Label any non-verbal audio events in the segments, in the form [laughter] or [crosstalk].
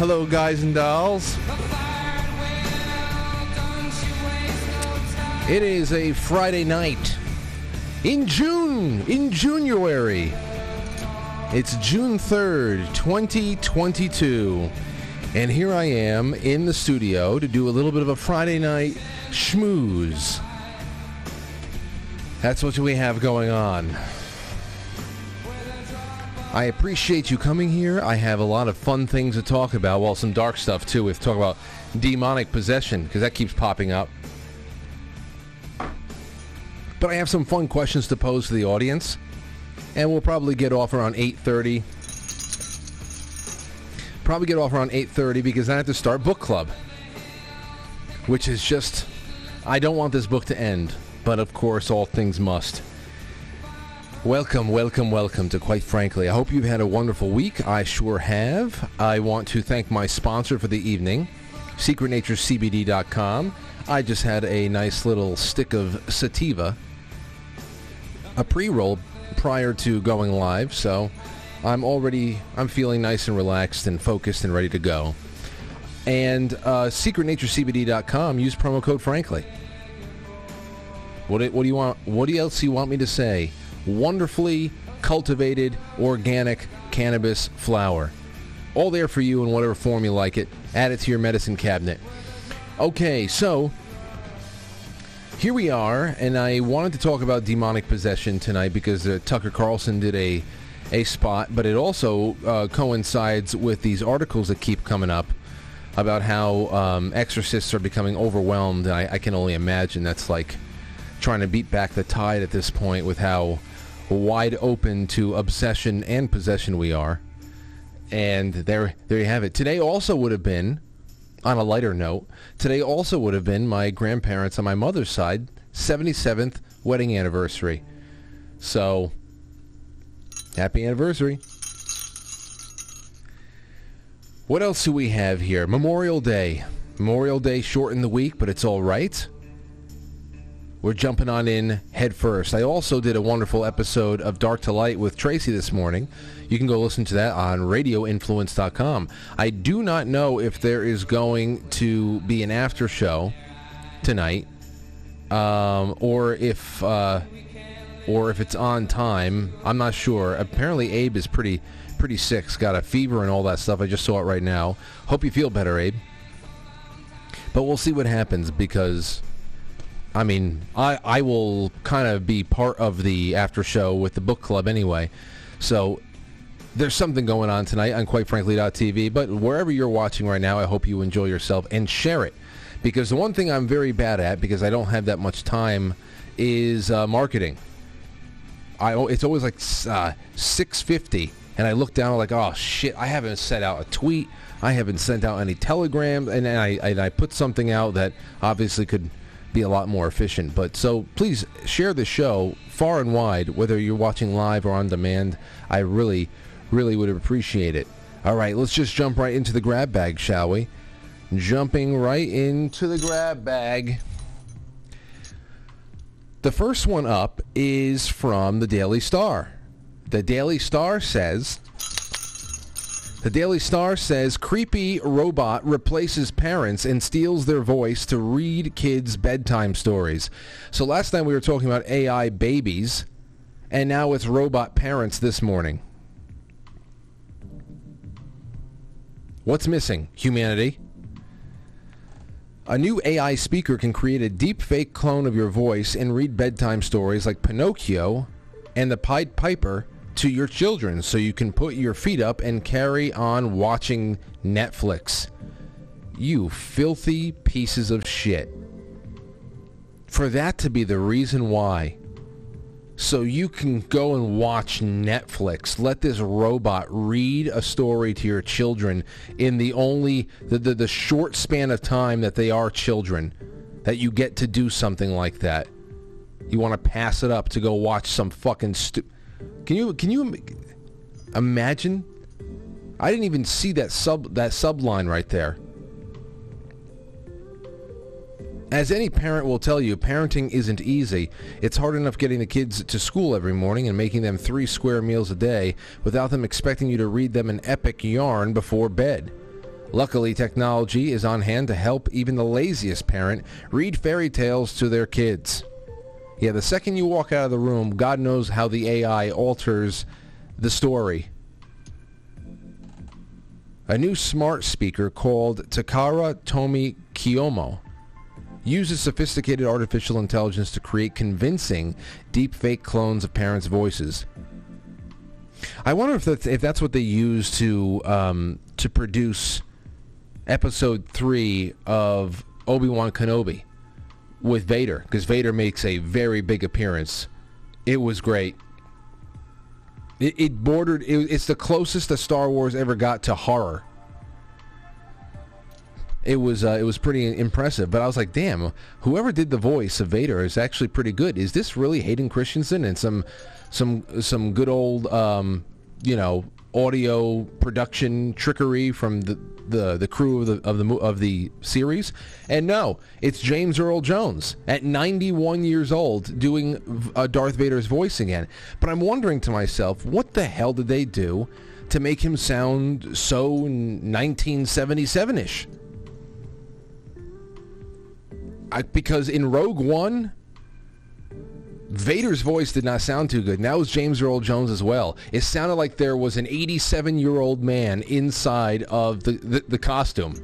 Hello, guys and dolls. It is a Friday night in June, in January. It's June 3rd, 2022. And here I am in the studio to do a little bit of a Friday night schmooze. That's what we have going on. I appreciate you coming here. I have a lot of fun things to talk about. Well, some dark stuff too. To talk about demonic possession because that keeps popping up. But I have some fun questions to pose to the audience, and we'll probably get off around 8:30. Probably get off around 8:30 because I have to start book club, which is just I don't want this book to end, but of course all things must. Welcome, welcome, welcome to Quite Frankly. I hope you've had a wonderful week. I sure have. I want to thank my sponsor for the evening, SecretNatureCBD.com. I just had a nice little stick of sativa, a pre-roll prior to going live, so I'm already I'm feeling nice and relaxed and focused and ready to go. And uh, SecretNatureCBD.com. Use promo code Frankly. What, what do you want? What else do you want me to say? Wonderfully cultivated organic cannabis flower. All there for you in whatever form you like it. Add it to your medicine cabinet. Okay, so here we are, and I wanted to talk about demonic possession tonight because uh, Tucker Carlson did a a spot, but it also uh, coincides with these articles that keep coming up about how um, exorcists are becoming overwhelmed. I, I can only imagine that's like trying to beat back the tide at this point with how wide open to obsession and possession we are. And there, there you have it. Today also would have been, on a lighter note, today also would have been my grandparents on my mother's side 77th wedding anniversary. So, happy anniversary. What else do we have here? Memorial Day. Memorial Day shortened the week, but it's all right. We're jumping on in headfirst. I also did a wonderful episode of Dark to Light with Tracy this morning. You can go listen to that on radioinfluence.com. I do not know if there is going to be an after show tonight, um, or if uh, or if it's on time. I'm not sure. Apparently, Abe is pretty pretty sick. He's got a fever and all that stuff. I just saw it right now. Hope you feel better, Abe. But we'll see what happens because I mean, I, I will kind of be part of the after show with the book club anyway. So there's something going on tonight on quite frankly TV. But wherever you're watching right now, I hope you enjoy yourself and share it. Because the one thing I'm very bad at, because I don't have that much time, is uh, marketing. I, it's always like uh, 650 and I look down like, oh shit, I haven't sent out a tweet. I haven't sent out any telegrams, and I and I put something out that obviously could be a lot more efficient. But so please share the show far and wide, whether you're watching live or on demand. I really, really would appreciate it. All right, let's just jump right into the grab bag, shall we? Jumping right into the grab bag. The first one up is from the Daily Star. The Daily Star says the Daily Star says creepy robot replaces parents and steals their voice to read kids bedtime stories. So last time we were talking about AI babies, and now it's robot parents this morning. What's missing? Humanity. A new AI speaker can create a deep fake clone of your voice and read bedtime stories like Pinocchio and the Pied Piper to your children so you can put your feet up and carry on watching Netflix. You filthy pieces of shit. For that to be the reason why. So you can go and watch Netflix. Let this robot read a story to your children in the only the, the, the short span of time that they are children. That you get to do something like that. You want to pass it up to go watch some fucking stu- Can you can you Imagine. I didn't even see that sub that sub line right there. As any parent will tell you, parenting isn't easy. It's hard enough getting the kids to school every morning and making them three square meals a day without them expecting you to read them an epic yarn before bed. Luckily, technology is on hand to help even the laziest parent read fairy tales to their kids. Yeah, the second you walk out of the room, God knows how the AI alters the story. A new smart speaker called Takara Tomy Kiyomo uses sophisticated artificial intelligence to create convincing deepfake clones of parents' voices. I wonder if that's, if that's what they use to um, to produce episode three of Obi Wan Kenobi with Vader, because Vader makes a very big appearance. It was great. It, it bordered. It, it's the closest that Star Wars ever got to horror it was uh, it was pretty impressive. But I was like, damn, whoever did the voice of Vader is actually pretty good. Is this really Hayden Christensen and some some some good old um, you know audio production trickery from the the, the crew of the of the of the series? And no, it's James Earl Jones at 91 years old doing uh, Darth Vader's voice again. But I'm wondering to myself, what the hell did they do to make him sound so 1977ish? I, because in Rogue One, Vader's voice did not sound too good. And that was James Earl Jones as well. It sounded like there was an 87-year-old man inside of the, the, the costume.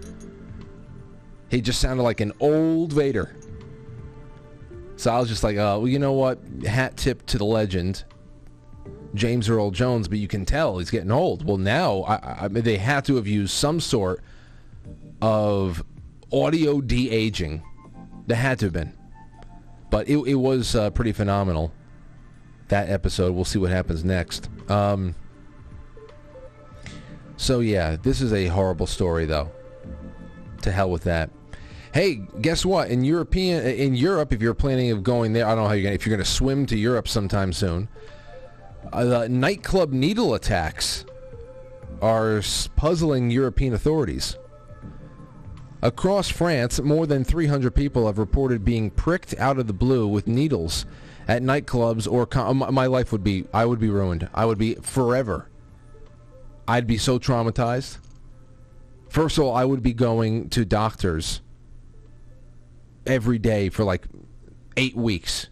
He just sounded like an old Vader. So I was just like, oh, well, you know what? Hat tip to the legend, James Earl Jones, but you can tell he's getting old. Well, now I, I, they had to have used some sort of audio de-aging there had to have been. But it, it was uh, pretty phenomenal, that episode. We'll see what happens next. Um, so, yeah, this is a horrible story, though. To hell with that. Hey, guess what? In European, in Europe, if you're planning of going there, I don't know how you're gonna, if you're going to swim to Europe sometime soon. Uh, the nightclub needle attacks are puzzling European authorities. Across France, more than 300 people have reported being pricked out of the blue with needles at nightclubs or my life would be I would be ruined. I would be forever. I'd be so traumatized. First of all, I would be going to doctors every day for like 8 weeks.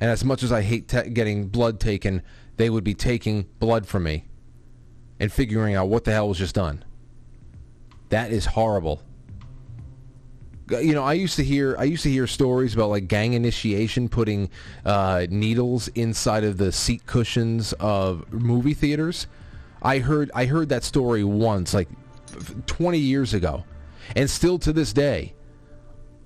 And as much as I hate te- getting blood taken, they would be taking blood from me and figuring out what the hell was just done. That is horrible you know, I used to hear I used to hear stories about like gang initiation putting uh, needles inside of the seat cushions of movie theaters. I heard I heard that story once, like 20 years ago, and still to this day,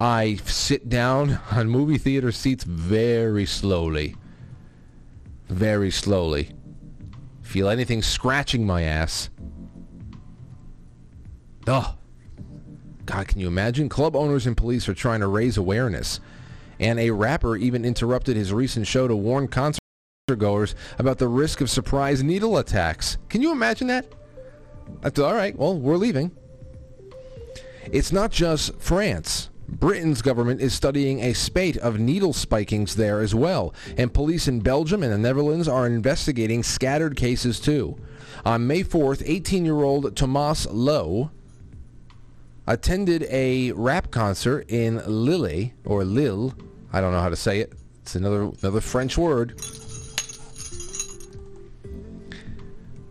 I sit down [laughs] on movie theater seats very slowly, very slowly. Feel anything scratching my ass? Ugh. God, can you imagine? Club owners and police are trying to raise awareness. And a rapper even interrupted his recent show to warn concert goers about the risk of surprise needle attacks. Can you imagine that? Thought, all right, well, we're leaving. It's not just France. Britain's government is studying a spate of needle spikings there as well, and police in Belgium and the Netherlands are investigating scattered cases too. On May 4th, 18-year-old Thomas Lowe attended a rap concert in Lille or Lille. I don't know how to say it. It's another another French word.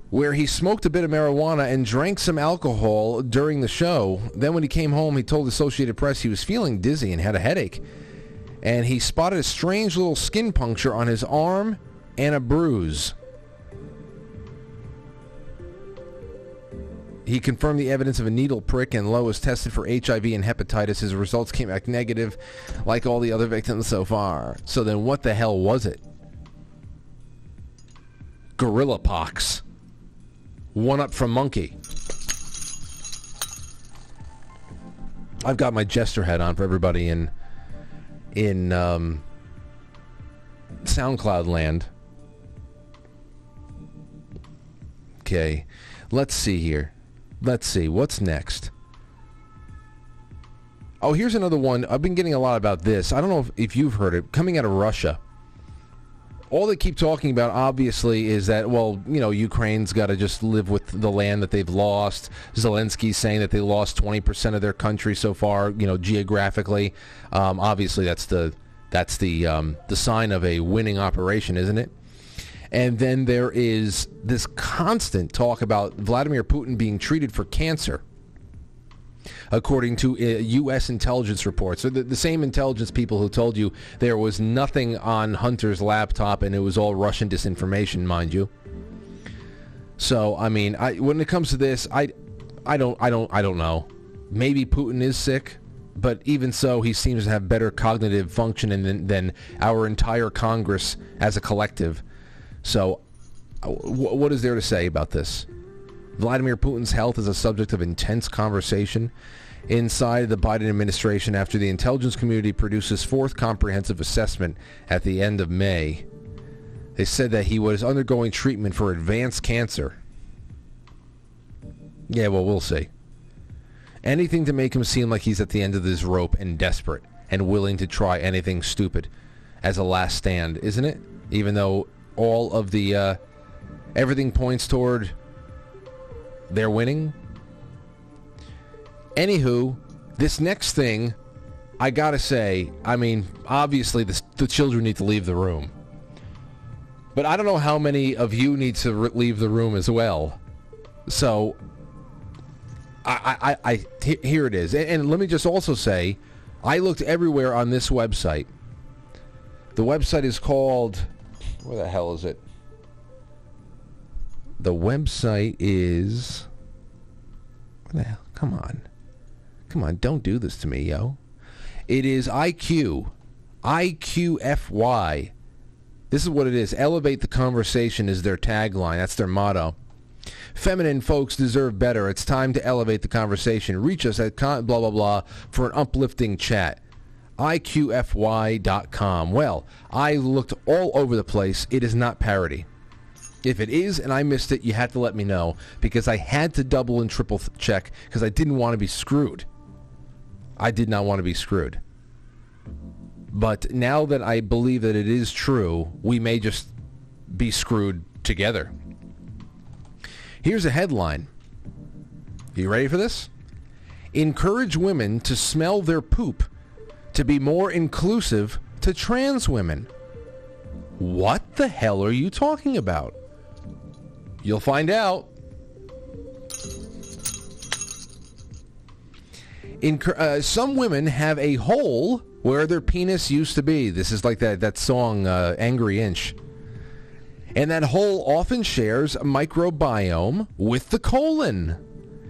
Where he smoked a bit of marijuana and drank some alcohol during the show. Then when he came home, he told Associated Press he was feeling dizzy and had a headache. And he spotted a strange little skin puncture on his arm and a bruise. He confirmed the evidence of a needle prick and Lowe was tested for HIV and hepatitis. His results came back negative like all the other victims so far. So then what the hell was it? Gorilla pox. One up from monkey. I've got my jester hat on for everybody in in um, SoundCloud land. Okay. Let's see here. Let's see. What's next? Oh, here's another one. I've been getting a lot about this. I don't know if, if you've heard it. Coming out of Russia. All they keep talking about, obviously, is that, well, you know, Ukraine's got to just live with the land that they've lost. Zelensky's saying that they lost 20% of their country so far, you know, geographically. Um, obviously, that's the that's the um, the sign of a winning operation, isn't it? And then there is this constant talk about Vladimir Putin being treated for cancer according to uh, U.S. intelligence reports. So the, the, same intelligence people who told you there was nothing on Hunter's laptop and it was all Russian disinformation, mind you. So I mean, I, when it comes to this, I, I don't, I don't, I don't know. Maybe Putin is sick, but even so, he seems to have better cognitive functioning than, than our entire Congress as a collective. So, uh, what is there to say about this? Vladimir Putin's health is a subject of intense conversation inside the Biden administration after the intelligence community produces fourth comprehensive assessment at the end of May. They said that he was undergoing treatment for advanced cancer. Yeah, well, we'll see. Anything to make him seem like he's at the end of his rope and desperate and willing to try anything stupid as a last stand, isn't it? Even though all of the uh, everything points toward they're winning. Anywho, this next thing, I gotta say, I mean, obviously the, the children need to leave the room. But I don't know how many of you need to re- leave the room as well. So, I, I, I, here it is. And, and let me just also say, I looked everywhere on this website. The website is called, where the hell is it? The website is. What the hell? Come on. Come on, don't do this to me, yo. It is IQ. IQFY. This is what it is. Elevate the conversation is their tagline. That's their motto. Feminine folks deserve better. It's time to elevate the conversation. Reach us at con- blah, blah, blah for an uplifting chat. IQFY.com. Well, I looked all over the place. It is not parody. If it is and I missed it, you had to let me know because I had to double and triple check because I didn't want to be screwed. I did not want to be screwed. But now that I believe that it is true, we may just be screwed together. Here's a headline. You ready for this? Encourage women to smell their poop to be more inclusive to trans women. What the hell are you talking about? You'll find out. In, uh, some women have a hole where their penis used to be. This is like that, that song, uh, Angry Inch. And that hole often shares a microbiome with the colon,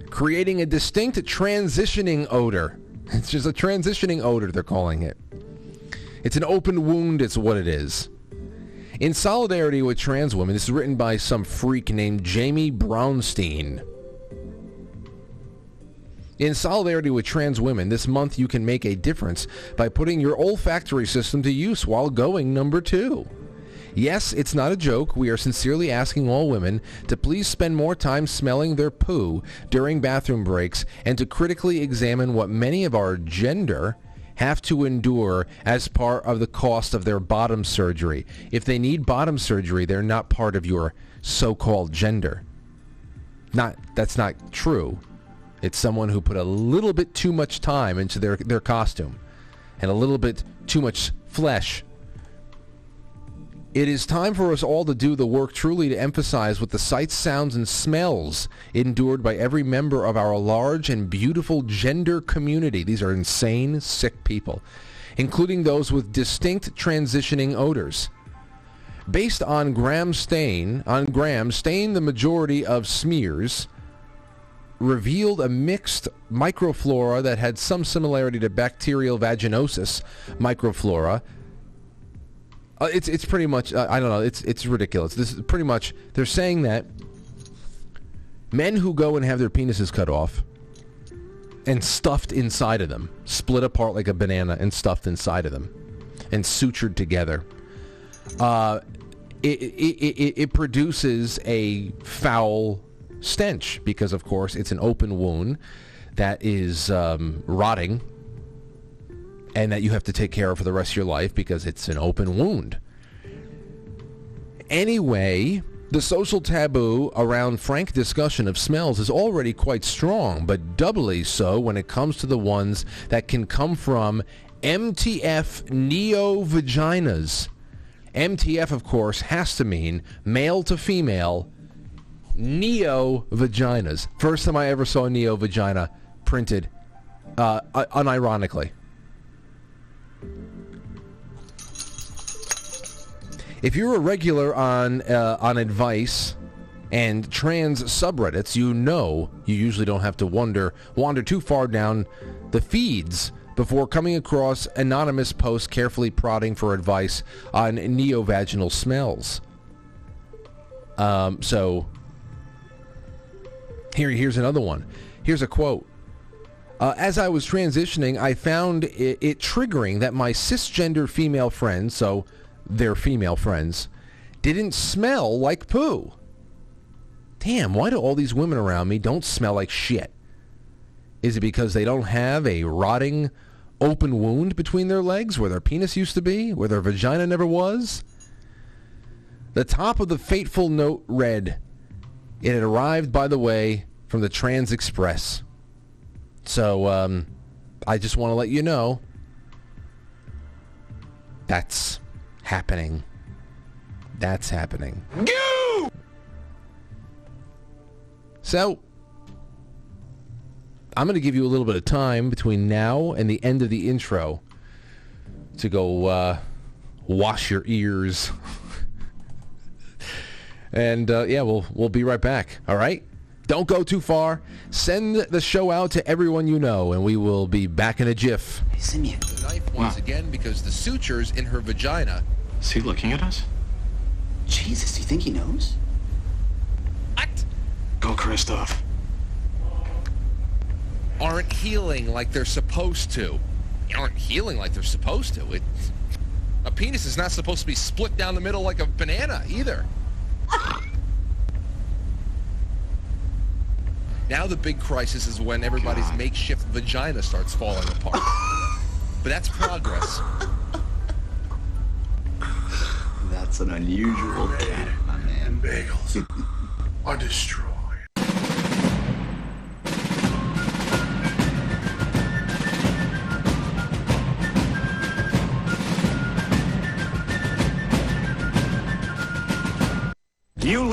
creating a distinct transitioning odor. It's just a transitioning odor, they're calling it. It's an open wound, it's what it is. In solidarity with trans women, this is written by some freak named Jamie Brownstein. In solidarity with trans women, this month you can make a difference by putting your olfactory system to use while going number two. Yes, it's not a joke. We are sincerely asking all women to please spend more time smelling their poo during bathroom breaks and to critically examine what many of our gender have to endure as part of the cost of their bottom surgery. If they need bottom surgery, they're not part of your so-called gender. Not that's not true. It's someone who put a little bit too much time into their, their costume and a little bit too much flesh it is time for us all to do the work truly to emphasize what the sights, sounds, and smells endured by every member of our large and beautiful gender community. These are insane, sick people, including those with distinct transitioning odors. Based on Gram stain, on Gram stain, the majority of smears revealed a mixed microflora that had some similarity to bacterial vaginosis microflora uh, it's it's pretty much uh, I don't know. It's it's ridiculous. This is pretty much they're saying that men who go and have their penises cut off and stuffed inside of them, split apart like a banana and stuffed inside of them, and sutured together. Uh, it, it, it, it produces a foul stench because, of course, it's an open wound that is um, rotting and that you have to take care of for the rest of your life because it's an open wound. Anyway, the social taboo around frank discussion of smells is already quite strong, but doubly so when it comes to the ones that can come from MTF neo vaginas. MTF, of course, has to mean male to female neo vaginas. First time I ever saw neo vagina printed, uh, unironically. If you're a regular on uh, on advice and trans subreddits, you know you usually don't have to wonder wander too far down the feeds before coming across anonymous posts carefully prodding for advice on neovaginal smells. Um, so here, here's another one. Here's a quote. Uh, as I was transitioning, I found it, it triggering that my cisgender female friends, so their female friends, didn't smell like poo. Damn, why do all these women around me don't smell like shit? Is it because they don't have a rotting open wound between their legs where their penis used to be, where their vagina never was? The top of the fateful note read, It had arrived, by the way, from the Trans Express. So, um, I just want to let you know that's happening. That's happening. Go! So, I'm going to give you a little bit of time between now and the end of the intro to go uh, wash your ears. [laughs] and uh, yeah, we'll we'll be right back. All right. Don't go too far. Send the show out to everyone you know, and we will be back in a jiff. Hey, Simeon. The knife once again because the sutures in her vagina. Is he looking at us? Jesus, do you think he knows? What? Go, Christoph. Aren't healing like they're supposed to. Aren't healing like they're supposed to. It, a penis is not supposed to be split down the middle like a banana either. [laughs] Now the big crisis is when everybody's God. makeshift vagina starts falling apart. [laughs] but that's progress. That's an unusual cat, my man. Bagels [laughs] are destroyed.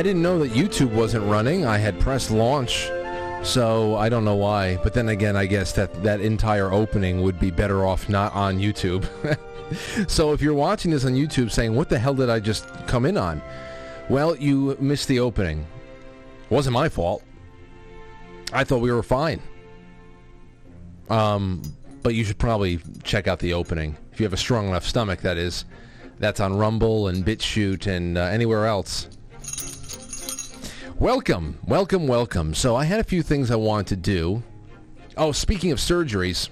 I didn't know that YouTube wasn't running. I had pressed launch, so I don't know why. But then again, I guess that that entire opening would be better off not on YouTube. [laughs] so if you're watching this on YouTube saying, what the hell did I just come in on? Well, you missed the opening. It Wasn't my fault. I thought we were fine. Um, but you should probably check out the opening if you have a strong enough stomach. That is, that's on Rumble and BitChute and uh, anywhere else. Welcome, welcome, welcome. So I had a few things I wanted to do. Oh, speaking of surgeries,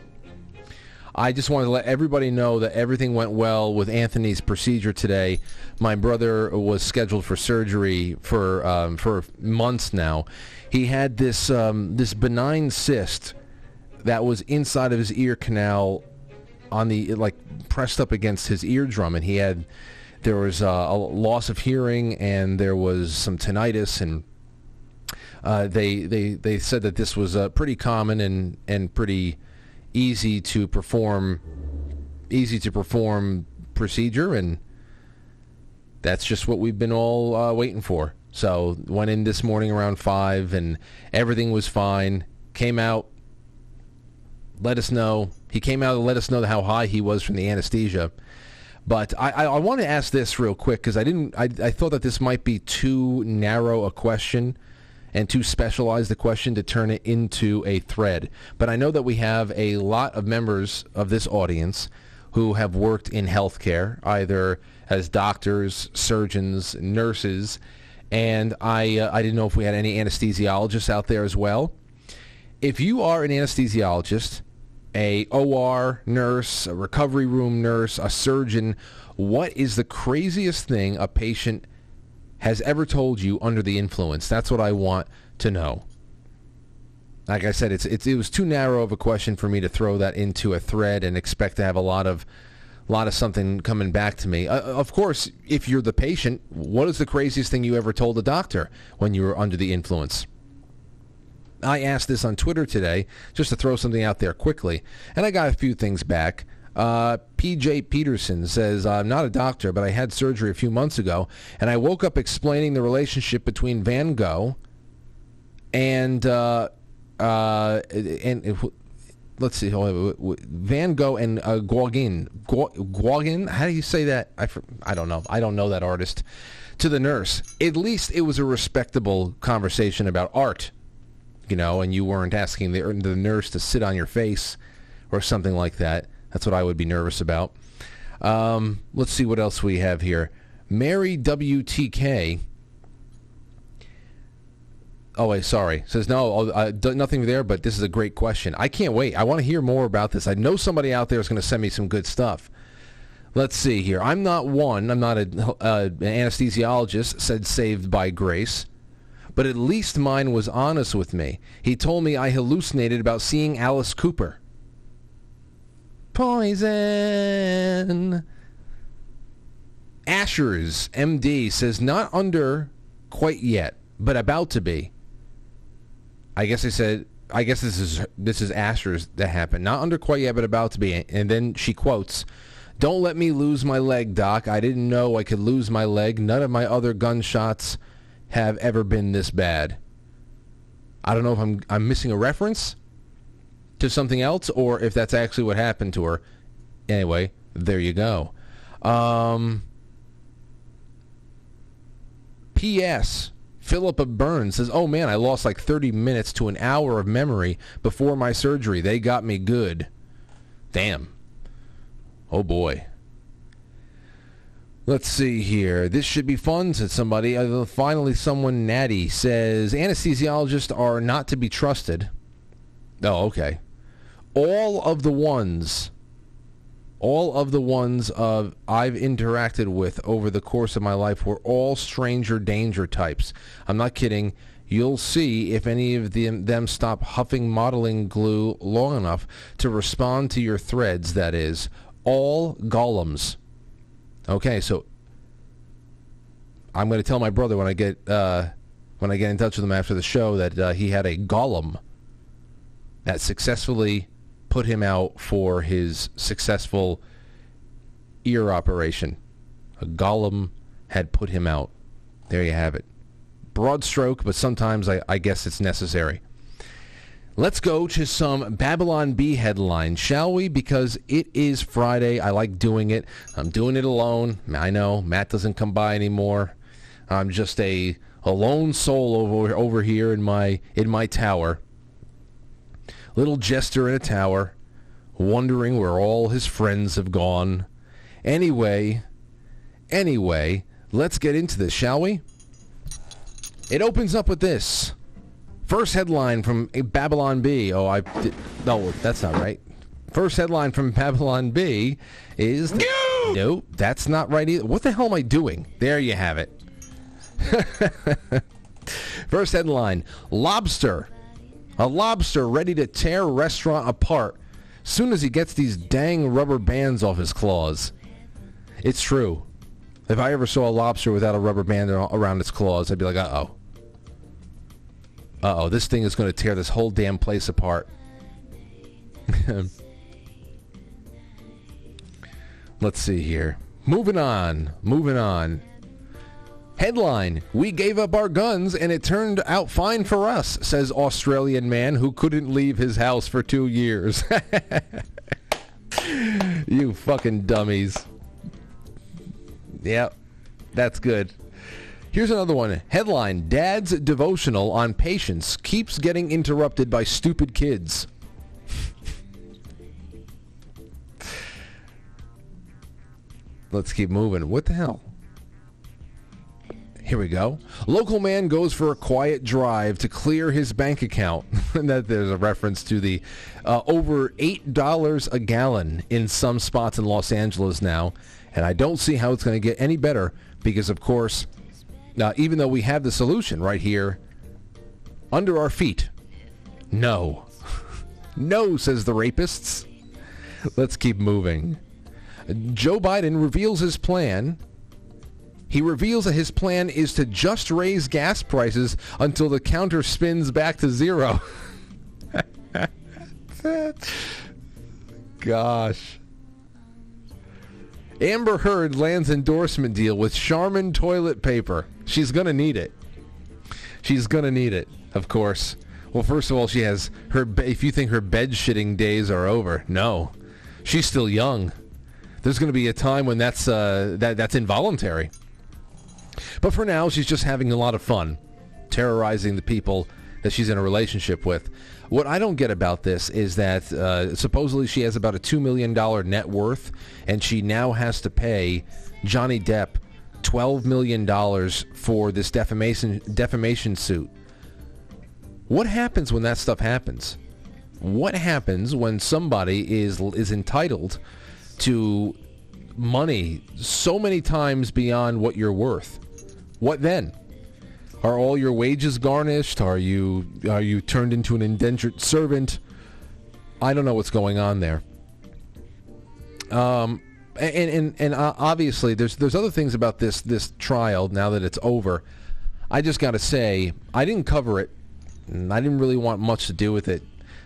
I just wanted to let everybody know that everything went well with Anthony's procedure today. My brother was scheduled for surgery for um, for months now. He had this um, this benign cyst that was inside of his ear canal on the like pressed up against his eardrum and he had there was uh, a loss of hearing and there was some tinnitus and uh, they they they said that this was uh, pretty common and and pretty easy to perform easy to perform procedure and that's just what we've been all uh, waiting for so went in this morning around five and everything was fine came out let us know. He came out and let us know how high he was from the anesthesia. But I, I, I want to ask this real quick because I didn't. I, I thought that this might be too narrow a question and to specialize the question to turn it into a thread. But I know that we have a lot of members of this audience who have worked in healthcare, either as doctors, surgeons, nurses, and I uh, I didn't know if we had any anesthesiologists out there as well. If you are an anesthesiologist a OR nurse, a recovery room nurse, a surgeon, what is the craziest thing a patient has ever told you under the influence? That's what I want to know. Like I said, it's, it's it was too narrow of a question for me to throw that into a thread and expect to have a lot of a lot of something coming back to me. Uh, of course, if you're the patient, what is the craziest thing you ever told a doctor when you were under the influence? I asked this on Twitter today just to throw something out there quickly, and I got a few things back. Uh, PJ Peterson says, I'm not a doctor, but I had surgery a few months ago, and I woke up explaining the relationship between Van Gogh and, uh, uh, and, let's see, Van Gogh and uh, Gauguin. Gauguin? How do you say that? I, I don't know. I don't know that artist. To the nurse. At least it was a respectable conversation about art you know, and you weren't asking the, the nurse to sit on your face or something like that. That's what I would be nervous about. Um, let's see what else we have here. Mary WTK. Oh, wait, sorry. Says, no, oh, uh, nothing there, but this is a great question. I can't wait. I want to hear more about this. I know somebody out there is going to send me some good stuff. Let's see here. I'm not one. I'm not a, uh, an anesthesiologist, said Saved by Grace but at least mine was honest with me. He told me I hallucinated about seeing Alice Cooper. Poison. Asher's MD says not under quite yet, but about to be. I guess I said I guess this is this is Asher's that happened. Not under quite yet, but about to be. And then she quotes, "Don't let me lose my leg, doc. I didn't know I could lose my leg. None of my other gunshots have ever been this bad. I don't know if I'm I'm missing a reference to something else or if that's actually what happened to her. Anyway, there you go. Um, P.S. Philippa Burns says, "Oh man, I lost like 30 minutes to an hour of memory before my surgery. They got me good. Damn. Oh boy." Let's see here. This should be fun, said somebody. Uh, finally, someone natty says anesthesiologists are not to be trusted. Oh, okay. All of the ones, all of the ones of I've interacted with over the course of my life were all stranger danger types. I'm not kidding. You'll see if any of them, them stop huffing modeling glue long enough to respond to your threads. That is, all golems. Okay, so I'm going to tell my brother when I get uh, when I get in touch with him after the show that uh, he had a golem that successfully put him out for his successful ear operation. A golem had put him out. There you have it. Broad stroke, but sometimes I, I guess it's necessary. Let's go to some Babylon Bee headlines, shall we? Because it is Friday. I like doing it. I'm doing it alone. I know Matt doesn't come by anymore. I'm just a, a lone soul over over here in my in my tower. Little jester in a tower, wondering where all his friends have gone. Anyway, anyway, let's get into this, shall we? It opens up with this. First headline from Babylon Bee. Oh, I did, no, that's not right. First headline from Babylon Bee is... no, nope, that's not right either. What the hell am I doing? There you have it. [laughs] First headline, Lobster. A lobster ready to tear restaurant apart soon as he gets these dang rubber bands off his claws. It's true. If I ever saw a lobster without a rubber band around its claws, I'd be like, uh-oh. Uh-oh, this thing is going to tear this whole damn place apart. [laughs] Let's see here. Moving on. Moving on. Headline, we gave up our guns and it turned out fine for us, says Australian man who couldn't leave his house for two years. [laughs] you fucking dummies. Yep, that's good. Here's another one. Headline, Dad's devotional on patience keeps getting interrupted by stupid kids. [laughs] Let's keep moving. What the hell? Here we go. Local man goes for a quiet drive to clear his bank account. [laughs] and that there's a reference to the uh, over eight dollars a gallon in some spots in Los Angeles now, and I don't see how it's going to get any better because, of course, uh, even though we have the solution right here under our feet, no, [laughs] no, says the rapists. Let's keep moving. Joe Biden reveals his plan he reveals that his plan is to just raise gas prices until the counter spins back to zero. [laughs] Gosh. Amber Heard lands endorsement deal with Charmin toilet paper. She's going to need it. She's going to need it, of course. Well, first of all, she has her if you think her bed shitting days are over, no. She's still young. There's going to be a time when that's uh, that that's involuntary. But for now, she's just having a lot of fun, terrorizing the people that she's in a relationship with. What I don't get about this is that uh, supposedly she has about a $2 million net worth, and she now has to pay Johnny Depp $12 million for this defamation, defamation suit. What happens when that stuff happens? What happens when somebody is is entitled to money so many times beyond what you're worth? What then? Are all your wages garnished? Are you are you turned into an indentured servant? I don't know what's going on there. Um, and and and uh, obviously there's there's other things about this this trial now that it's over. I just got to say I didn't cover it. And I didn't really want much to do with it,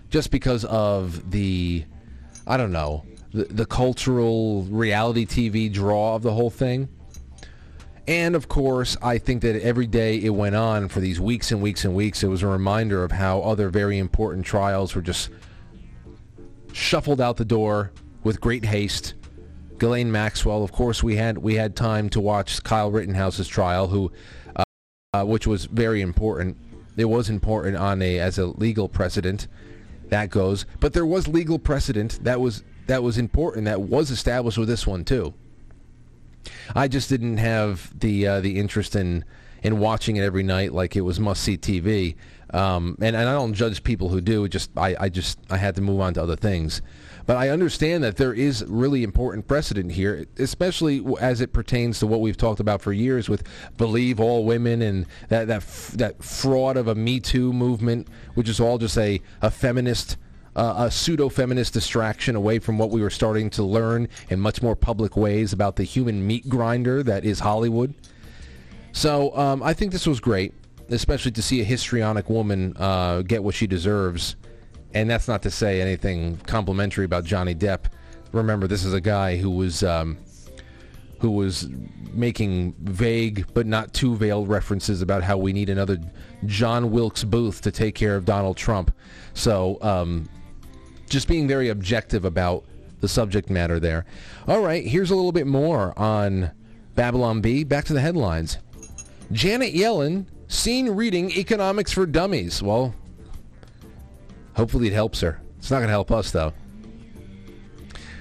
just because of the I don't know the, the cultural reality TV draw of the whole thing. And of course, I think that every day it went on for these weeks and weeks and weeks, it was a reminder of how other very important trials were just shuffled out the door with great haste. Ghislaine Maxwell, of course, we had we had time to watch Kyle Rittenhouse's trial, who, uh, uh, which was very important. It was important on a as a legal precedent that goes, but there was legal precedent that was that was important that was established with this one too. I just didn't have the uh, the interest in in watching it every night like it was must see TV. Um, and, and I don't judge people who do. Just I, I just I had to move on to other things. But I understand that there is really important precedent here, especially as it pertains to what we've talked about for years with believe all women and that that that fraud of a Me Too movement, which is all just a, a feminist uh, a pseudo-feminist distraction away from what we were starting to learn in much more public ways about the human meat grinder that is Hollywood. So um, I think this was great, especially to see a histrionic woman uh, get what she deserves. And that's not to say anything complimentary about Johnny Depp. Remember, this is a guy who was um, who was making vague but not too veiled references about how we need another John Wilkes Booth to take care of Donald Trump. So um, just being very objective about the subject matter there. All right, here's a little bit more on Babylon Bee. Back to the headlines. Janet Yellen seen reading Economics for Dummies. Well, hopefully it helps her. It's not going to help us, though.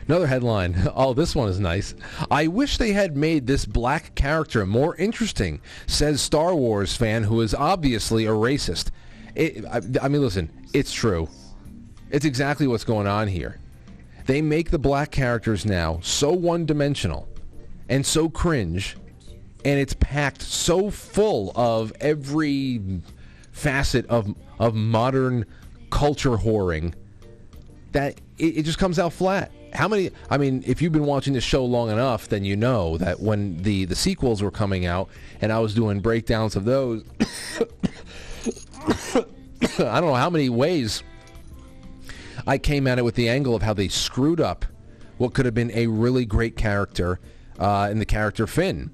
Another headline. [laughs] Oh, this one is nice. I wish they had made this black character more interesting, says Star Wars fan who is obviously a racist. It, I, I mean, listen, it's true. It's exactly what's going on here. They make the black characters now so one-dimensional and so cringe, and it's packed so full of every facet of of modern culture whoring that it, it just comes out flat. How many? I mean, if you've been watching this show long enough, then you know that when the the sequels were coming out, and I was doing breakdowns of those, [coughs] [coughs] I don't know how many ways I came at it with the angle of how they screwed up what could have been a really great character uh, in the character Finn.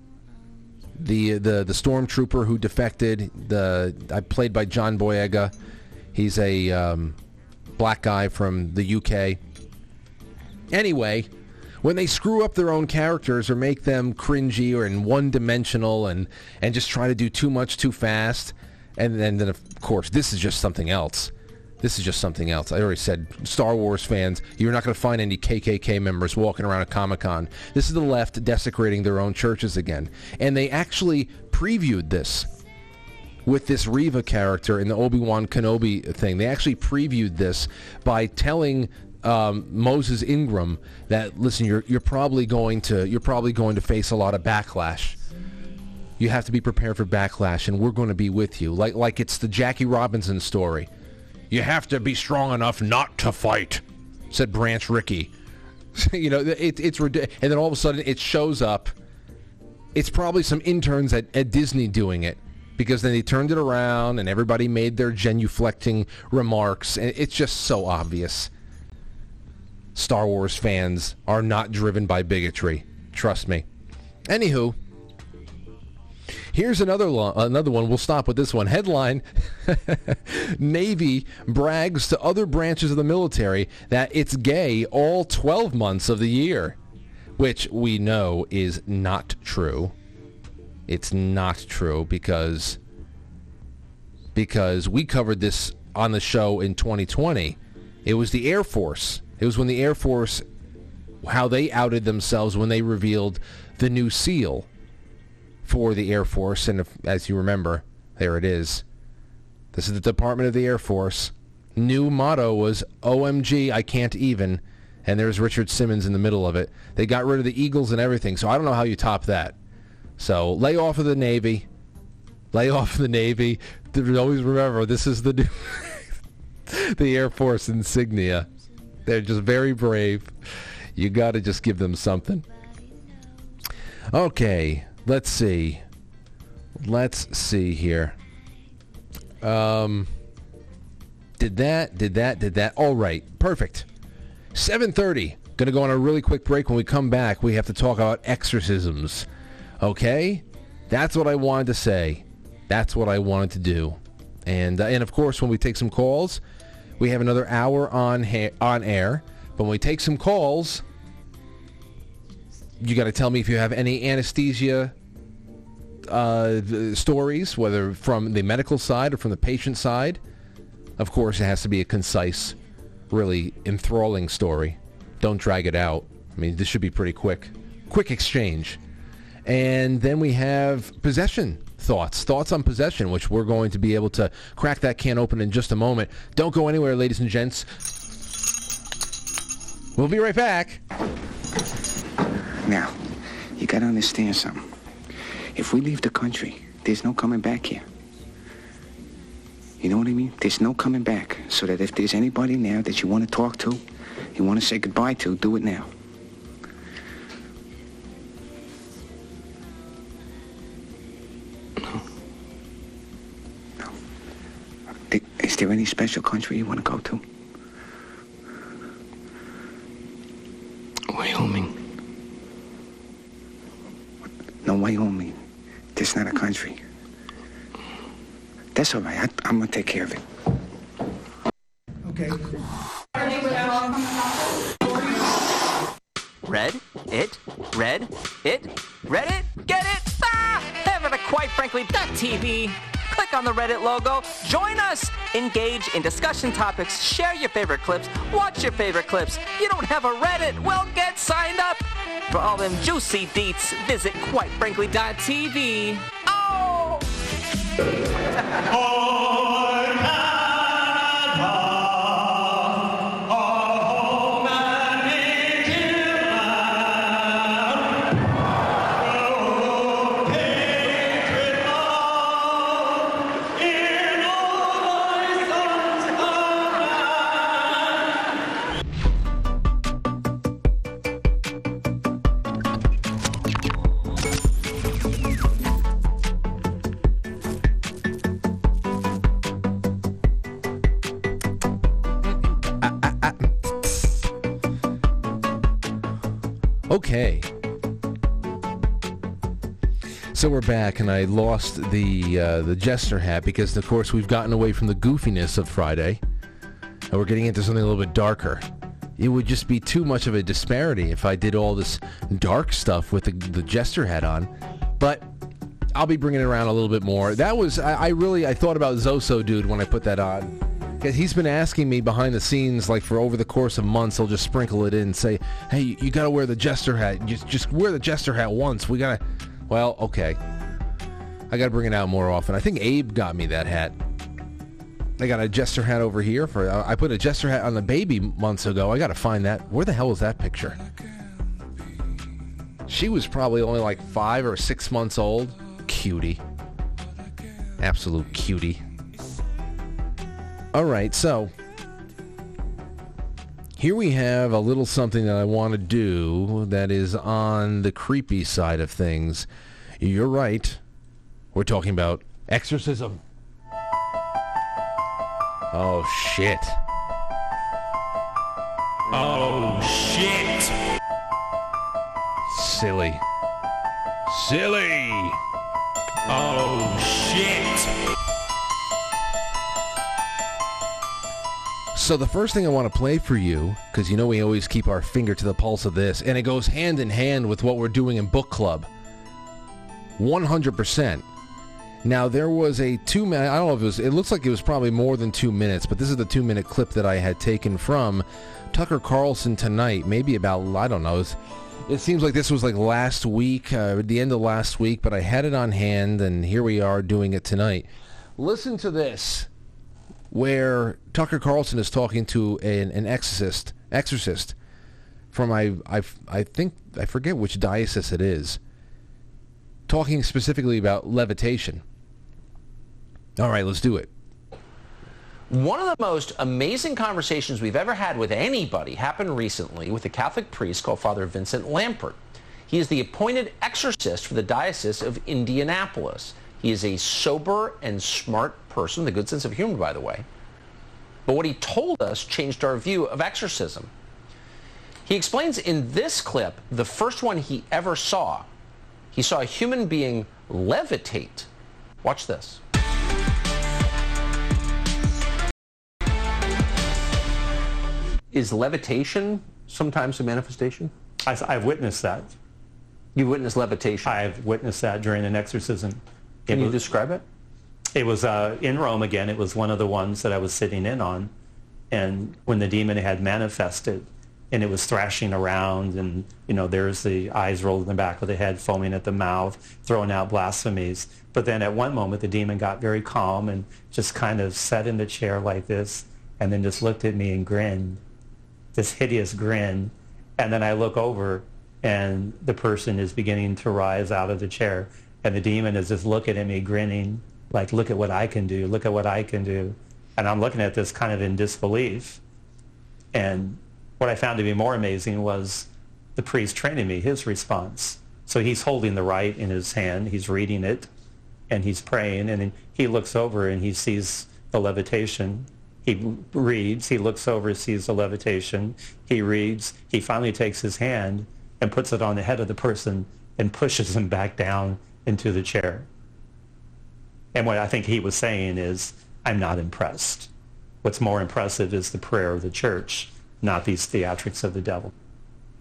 The the the stormtrooper who defected, the I played by John Boyega. He's a um, black guy from the UK. Anyway, when they screw up their own characters or make them cringy or in one dimensional and and just try to do too much too fast, and then then of course this is just something else. This is just something else. I already said, Star Wars fans, you're not going to find any KKK members walking around at Comic Con. This is the left desecrating their own churches again. And they actually previewed this with this Reva character in the Obi-Wan Kenobi thing. They actually previewed this by telling um, Moses Ingram that, listen, you're, you're probably going to you're probably going to face a lot of backlash you have to be prepared for backlash and we're going to be with you like like it's the Jackie Robinson story you have to be strong enough not to fight, said Branch Rickey. [laughs] you know, it, it's and then all of a sudden it shows up. It's probably some interns at, at Disney doing it because then they turned it around and everybody made their genuflecting remarks, and it's just so obvious. Star Wars fans are not driven by bigotry. Trust me. Anywho, Here's another lo- another one. We'll stop with this one. Headline: [laughs] Navy brags to other branches of the military that it's gay all 12 months of the year, which we know is not true. It's not true because because we covered this on the show in 2020. It was the Air Force. It was when the Air Force how they outed themselves when they revealed the new SEAL for the Air Force. And if, as you remember, there it is. This is the Department of the Air Force. New motto was OMG, I can't even. And there's Richard Simmons in the middle of it. They got rid of the Eagles and everything. So I don't know how you top that. So lay off of the Navy. Lay off the Navy. Always remember, this is the new [laughs] the Air Force insignia. They're just very brave. You got to just give them something. Okay, let's see. Let's see here. Um, did that, did that, did that. All right, perfect. 7.30. Going to go on a really quick break. When we come back, we have to talk about exorcisms. Okay? That's what I wanted to say. That's what I wanted to do. And, uh, and of course, when we take some calls, we have another hour on, ha- on air. But when we take some calls, you got to tell me if you have any anesthesia uh, stories, whether from the medical side or from the patient side. Of course, it has to be a concise, really enthralling story. Don't drag it out. I mean, this should be pretty quick. Quick exchange. And then we have possession thoughts. Thoughts on possession, which we're going to be able to crack that can open in just a moment. Don't go anywhere, ladies and gents. We'll be right back. Now, you gotta understand something. If we leave the country, there's no coming back here. You know what I mean? There's no coming back. So that if there's anybody now that you want to talk to, you want to say goodbye to, do it now. No. No. Is there any special country you want to go to? Wyoming. No, Wyoming. This not a country. That's all right. I, I'm gonna take care of it. Okay. Read it, red, it, read it, get it? Ah! Head over to quite frankly TV. Click on the Reddit logo, join us, engage in discussion topics, share your favorite clips, watch your favorite clips. You don't have a Reddit? Well, get signed up. For all them juicy deets, visit quitefrankly.tv. Oh! Okay. So we're back, and I lost the uh, the jester hat because, of course, we've gotten away from the goofiness of Friday, and we're getting into something a little bit darker. It would just be too much of a disparity if I did all this dark stuff with the, the jester hat on. But I'll be bringing it around a little bit more. That was I, I really I thought about Zoso dude when I put that on. Because he's been asking me behind the scenes, like for over the course of months, he'll just sprinkle it in and say, "Hey, you, got to wear the jester hat. Just just wear the jester hat once. We gotta." Well, okay. I gotta bring it out more often. I think Abe got me that hat. I got a jester hat over here for. Uh, I put a jester hat on the baby months ago. I gotta find that. Where the hell is that picture? She was probably only like five or six months old. Cutie. Absolute cutie. All right, so here we have a little something that I want to do that is on the creepy side of things. You're right. We're talking about exorcism. Oh, shit. Oh, shit. Silly. Silly. Oh, shit. So the first thing I want to play for you, because you know we always keep our finger to the pulse of this, and it goes hand in hand with what we're doing in book club. 100%. Now there was a two minute. I don't know if it was. It looks like it was probably more than two minutes, but this is the two minute clip that I had taken from Tucker Carlson tonight. Maybe about I don't know. It, was, it seems like this was like last week, uh, the end of last week, but I had it on hand, and here we are doing it tonight. Listen to this where Tucker Carlson is talking to an, an exorcist, exorcist from I, I, I think I forget which diocese it is, talking specifically about levitation. All right, let's do it. One of the most amazing conversations we've ever had with anybody happened recently with a Catholic priest called Father Vincent Lampert. He is the appointed exorcist for the Diocese of Indianapolis. He is a sober and smart person, the good sense of humor, by the way. But what he told us changed our view of exorcism. He explains in this clip, the first one he ever saw, he saw a human being levitate. Watch this. Is levitation sometimes a manifestation? I, have witnessed that. You witnessed levitation? I've witnessed that during an exorcism. Can it you was, describe it? It was uh, in Rome again. It was one of the ones that I was sitting in on. And when the demon had manifested and it was thrashing around and, you know, there's the eyes rolled in the back of the head, foaming at the mouth, throwing out blasphemies. But then at one moment, the demon got very calm and just kind of sat in the chair like this and then just looked at me and grinned this hideous grin. And then I look over and the person is beginning to rise out of the chair. And the demon is just looking at me, grinning, like, look at what I can do. Look at what I can do. And I'm looking at this kind of in disbelief. And what I found to be more amazing was the priest training me, his response. So he's holding the rite in his hand. He's reading it and he's praying. And he looks over and he sees the levitation he reads, he looks over, sees the levitation, he reads, he finally takes his hand and puts it on the head of the person and pushes him back down into the chair. And what I think he was saying is, I'm not impressed. What's more impressive is the prayer of the church, not these theatrics of the devil.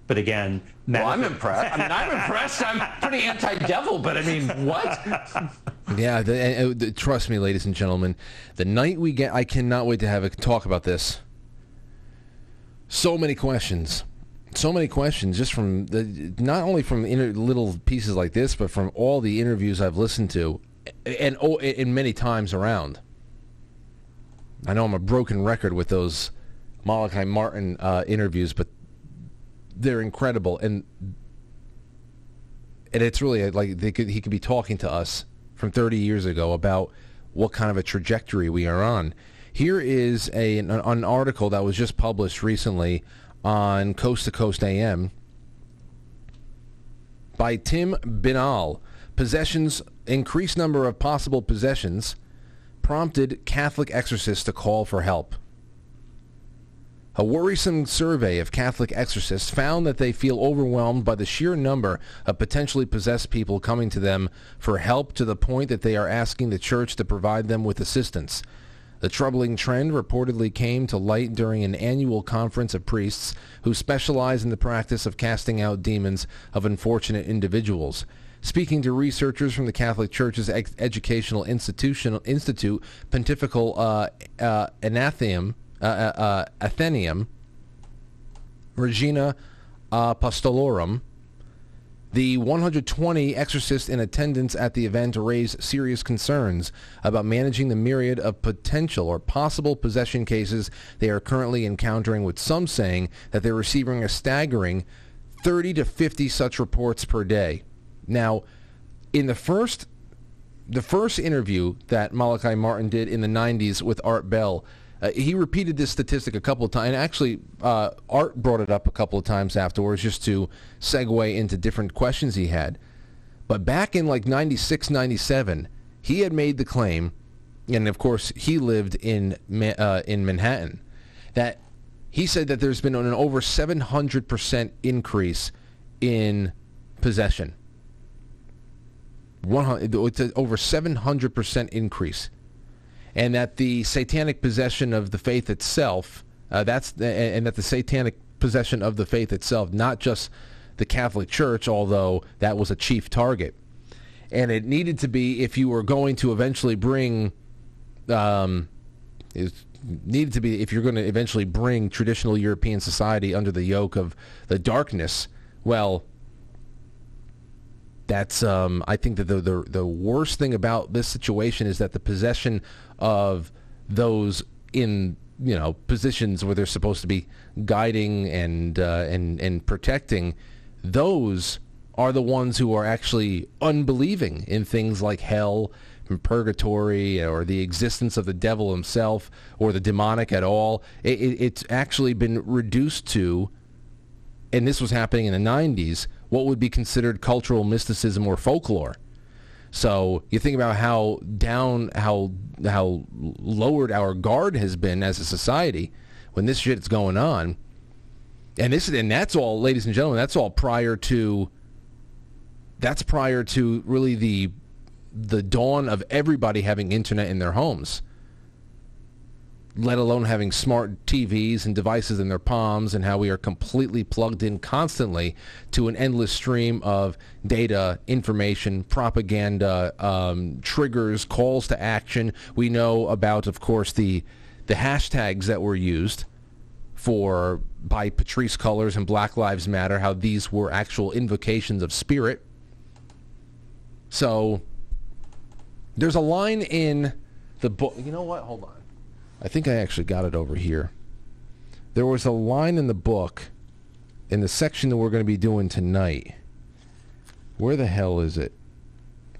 But again, well, I'm impressed. I mean, I'm impressed. I'm pretty anti-devil, but I mean, what? [laughs] Yeah, the, uh, uh, the, trust me, ladies and gentlemen. The night we get, I cannot wait to have a talk about this. So many questions, so many questions, just from the not only from inter, little pieces like this, but from all the interviews I've listened to, and oh, and many times around. I know I'm a broken record with those Malachi Martin uh, interviews, but they're incredible, and and it's really like they could he could be talking to us from 30 years ago about what kind of a trajectory we are on. Here is a an, an article that was just published recently on Coast to Coast AM by Tim Binnall. Possessions increased number of possible possessions prompted Catholic exorcists to call for help. A worrisome survey of Catholic exorcists found that they feel overwhelmed by the sheer number of potentially possessed people coming to them for help to the point that they are asking the church to provide them with assistance. The troubling trend reportedly came to light during an annual conference of priests who specialize in the practice of casting out demons of unfortunate individuals. Speaking to researchers from the Catholic Church's Ex- Educational Institution, Institute, Pontifical uh, uh, uh, uh, uh, Athenaeum, Regina Apostolorum, the 120 exorcists in attendance at the event raised serious concerns about managing the myriad of potential or possible possession cases they are currently encountering, with some saying that they're receiving a staggering 30 to 50 such reports per day. Now, in the first the first interview that Malachi Martin did in the 90s with Art Bell, uh, he repeated this statistic a couple of times. And actually, uh, Art brought it up a couple of times afterwards just to segue into different questions he had. But back in like 96, 97, he had made the claim, and of course he lived in, uh, in Manhattan, that he said that there's been an over 700% increase in possession. 100, it's over 700% increase. And that the satanic possession of the faith itself, uh, that's and that the satanic possession of the faith itself, not just the Catholic Church, although that was a chief target. And it needed to be if you were going to eventually bring, um, it needed to be if you're going to eventually bring traditional European society under the yoke of the darkness. Well, that's um, I think that the, the the worst thing about this situation is that the possession of those in you know positions where they're supposed to be guiding and uh, and and protecting those are the ones who are actually unbelieving in things like hell and purgatory or the existence of the devil himself or the demonic at all. It, it, it's actually been reduced to and this was happening in the 90s what would be considered cultural mysticism or folklore. So you think about how down, how how lowered our guard has been as a society when this shit's going on, and this and that's all, ladies and gentlemen, that's all prior to. That's prior to really the the dawn of everybody having internet in their homes let alone having smart TVs and devices in their palms and how we are completely plugged in constantly to an endless stream of data, information, propaganda, um, triggers, calls to action. We know about, of course, the the hashtags that were used for by Patrisse Cullors and Black Lives Matter, how these were actual invocations of spirit. So there's a line in the book. You know what? Hold on. I think I actually got it over here. There was a line in the book in the section that we're going to be doing tonight. Where the hell is it?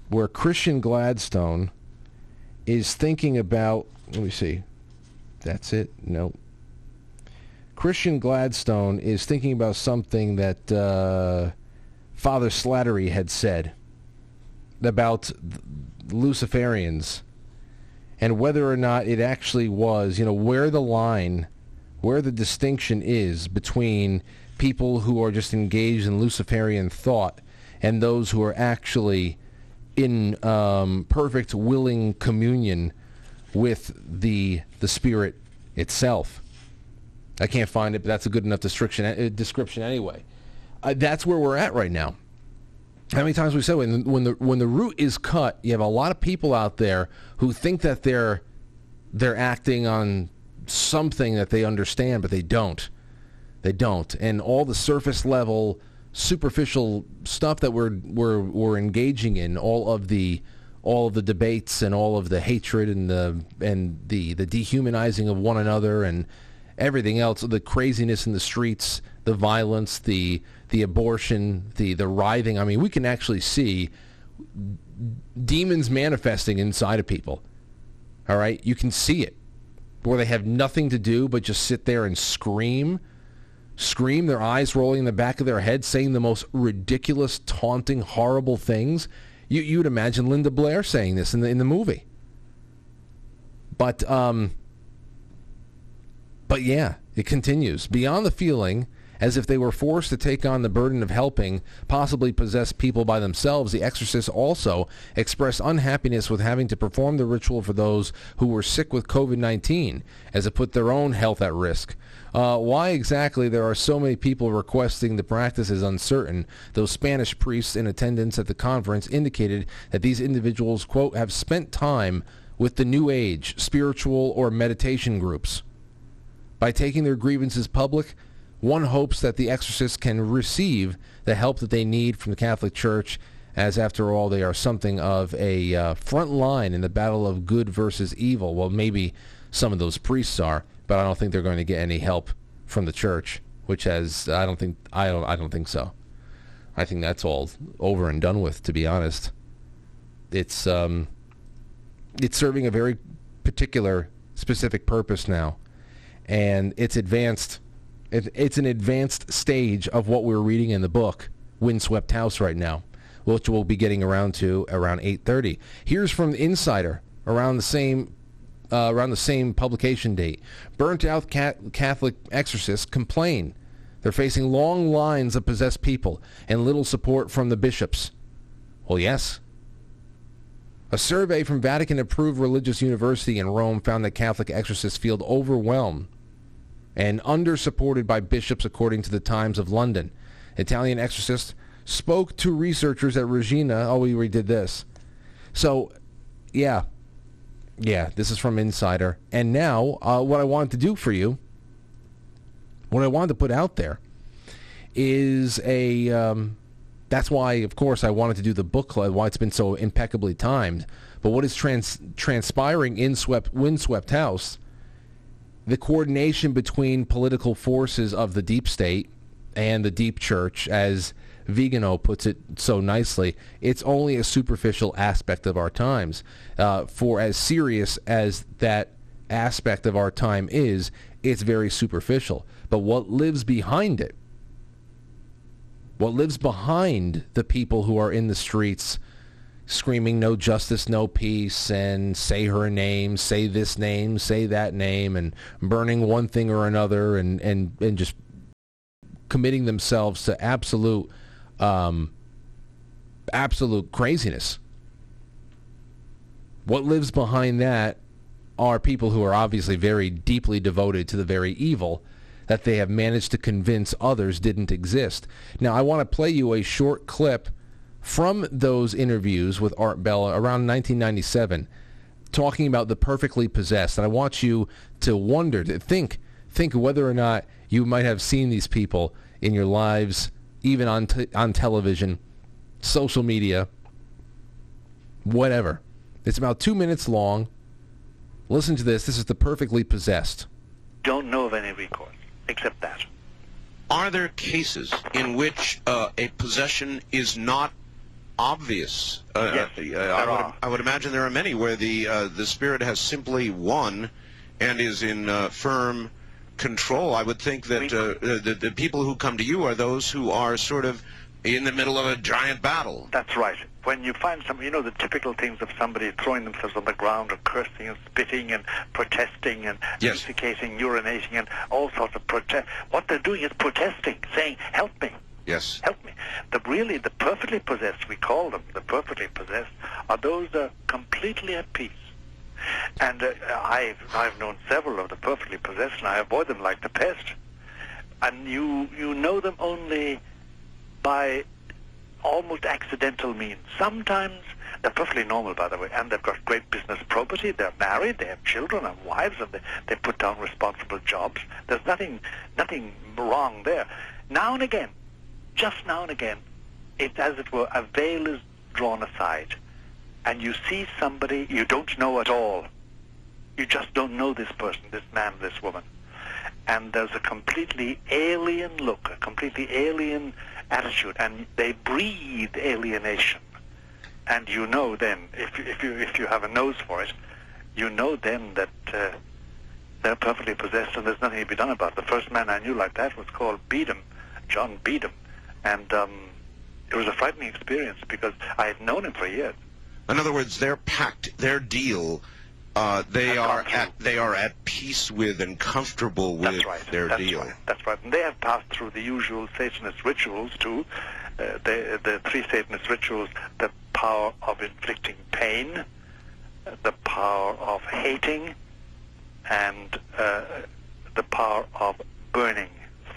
Where Christian Gladstone is thinking about, let me see. That's it? No. Christian Gladstone is thinking about something that uh, Father Slattery had said about Luciferians and whether or not it actually was, you know, where the line, where the distinction is between people who are just engaged in Luciferian thought and those who are actually in um, perfect willing communion with the the spirit itself. I can't find it, but that's a good enough description uh, description anyway. Uh, that's where we're at right now. How many times we said when when the when the root is cut, you have a lot of people out there who think that they're they're acting on something that they understand, but they don't. They don't, and all the surface level, superficial stuff that we're we're we're engaging in, all of the all of the debates and all of the hatred and the and the the dehumanizing of one another and everything else, the craziness in the streets, the violence, the the abortion, the the writhing. I mean, we can actually see demons manifesting inside of people. All right, you can see it where they have nothing to do but just sit there and scream, scream, their eyes rolling in the back of their head, saying the most ridiculous, taunting, horrible things. You you would imagine Linda Blair saying this in the in the movie. But um, but yeah, It continues. Beyond the feeling as if they were forced to take on the burden of helping possibly possessed people by themselves, the exorcists also expressed unhappiness with having to perform the ritual for those who were sick with COVID-19, as it put their own health at risk. Uh, why exactly there are so many people requesting the practice is uncertain, though Spanish priests in attendance at the conference indicated that these individuals, quote, have spent time with the New Age, spiritual, or meditation groups. By taking their grievances public, one hopes that the exorcists can receive the help that they need from the Catholic Church, as after all, they are something of a uh, front line in the battle of good versus evil. Well, maybe some of those priests are, but I don't think they're going to get any help from the church, which has I don't think I don't I don't think so. I think that's all over and done with. To be honest, it's um, it's serving a very particular, specific purpose now, and it's advanced it, it's an advanced stage of what we're reading in the book, Windswept House, right now, which we'll be getting around to around 8:30. Here's from the Insider around the same uh, around the same publication date. Burnt out Catholic exorcists complain. They're facing long lines of possessed people and little support from the bishops. Well, yes. A survey from Vatican-approved religious university in Rome found that Catholic exorcists feel overwhelmed and under-supported by bishops according to the Times of London. Italian exorcist spoke to researchers at Regina. Oh, we redid this. So, yeah. Yeah, this is from Insider. And now, uh, what I wanted to do for you, what I wanted to put out there, is a... Um, that's why, of course, I wanted to do the book club, why it's been so impeccably timed. But what is trans- transpiring in swept, Windswept House the coordination between political forces of the deep state and the deep church, as Vigano puts it so nicely, it's only a superficial aspect of our times. Uh, for as serious as that aspect of our time is, it's very superficial. But what lives behind it, what lives behind the people who are in the streets screaming no justice, no peace, and say her name, say this name, say that name, and burning one thing or another, and and and just committing themselves to absolute um, absolute craziness. What lives behind that are people who are obviously very deeply devoted to the very evil that they have managed to convince others didn't exist. Now, I want to play you a short clip from those interviews with Art Bella around 1997, talking about the perfectly possessed. And I want you to wonder, to think, think whether or not you might have seen these people in your lives, even on t- on television, social media, whatever. It's about two minutes long. Listen to this. This is the perfectly possessed. Don't know of any recourse except that. Are there cases in which uh, a possession is not obvious. Uh, yes, uh, I, would, I, would, imagine there are many where the uh, the spirit has simply won and is in uh, firm control. I would think that uh, the, the people who come to you are those who are sort of in the middle of a giant battle. That's right. When you find some, you know, the typical things of somebody throwing themselves on the ground or cursing and spitting and protesting and yes. defecating, urinating and all sorts of protest. What they're doing is protesting, saying, help me. Yes. Help me. The really, the perfectly possessed, we call them the perfectly possessed, are those that are completely at peace. And uh, I've, I've known several of the perfectly possessed, and I avoid them like the pest. And you, you know them only by almost accidental means. Sometimes they're perfectly normal, by the way, and they've got great business property. They're married, they have children and wives, and they, they put down responsible jobs. There's nothing, nothing wrong there. Now and again, just now and again, it's as it were, a veil is drawn aside, and you see somebody you don't know at all. You just don't know this person, this man, this woman. And there's a completely alien look, a completely alien attitude, and they breathe alienation. And you know then, if you, if you, if you have a nose for it, you know then that uh, they're perfectly possessed and there's nothing to be done about it. The first man I knew like that was called Beedham, John Beedham and um, it was a frightening experience because I had known him for years. In other words, their pact, their deal, uh, they are at they are at peace with and comfortable with their That's deal. right. That's right. And they have passed through the usual Satanist rituals too. Uh, the, the three Satanist rituals: the power of inflicting pain, the power of hating, and uh, the power of burning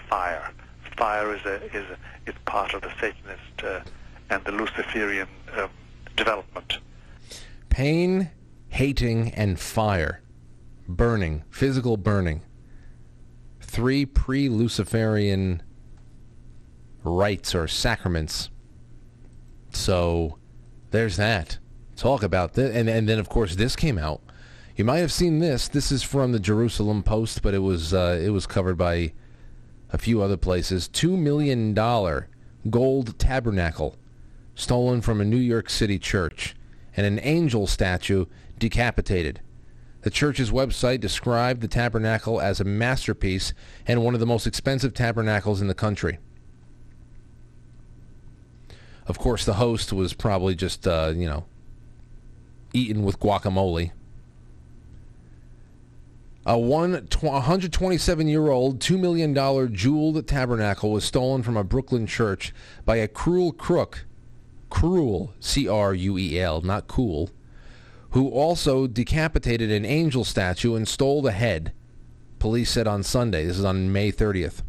fire. Fire is a is a, is part of the Satanist uh, and the Luciferian um, development. Pain, hating, and fire. Burning. Physical burning. Three pre-Luciferian rites or sacraments. So there's that. Talk about this. And, and then, of course, this came out. You might have seen this. This is from the Jerusalem Post, but it was uh, it was covered by a few other places. Two million dollar gold tabernacle stolen from a New York City church, and an angel statue decapitated. The church's website described the tabernacle as a masterpiece and one of the most expensive tabernacles in the country. Of course, the host was probably just, uh, you know, eaten with guacamole. A one 127-year-old, $2 million jeweled tabernacle was stolen from a Brooklyn church by a cruel crook. Cruel, C-R-U-E-L, not cool. Who also decapitated an angel statue and stole the head. Police said on Sunday. This is on May 30th.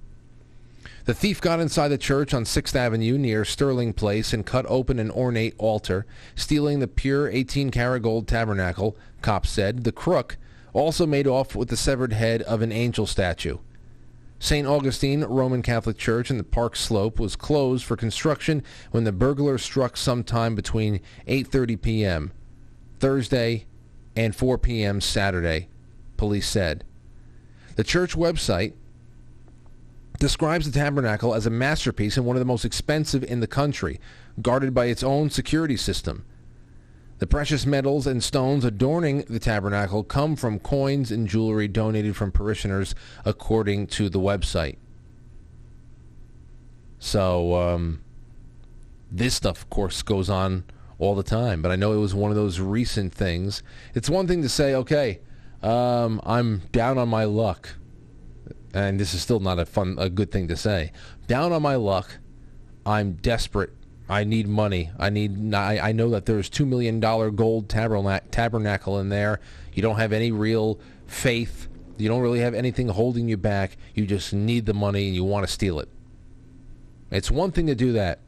The thief got inside the church on 6th Avenue near Sterling Place and cut open an ornate altar, stealing the pure 18-karat gold tabernacle, cops said. The crook also made off with the severed head of an angel statue. St. Augustine Roman Catholic Church in the Park Slope was closed for construction when the burglar struck sometime between 8:30 p.m. Thursday and 4 p.m. Saturday, police said. The church website describes the tabernacle as a masterpiece and one of the most expensive in the country, guarded by its own security system. The precious metals and stones adorning the tabernacle come from coins and jewelry donated from parishioners, according to the website. So, um, this stuff, of course, goes on all the time, but I know it was one of those recent things. It's one thing to say, okay, um, I'm down on my luck, and this is still not a fun, a good thing to say. Down on my luck, I'm desperate I need money. I need. I, I know that there's two million dollar gold tabernacle in there. You don't have any real faith. You don't really have anything holding you back. You just need the money and you want to steal it. It's one thing to do that,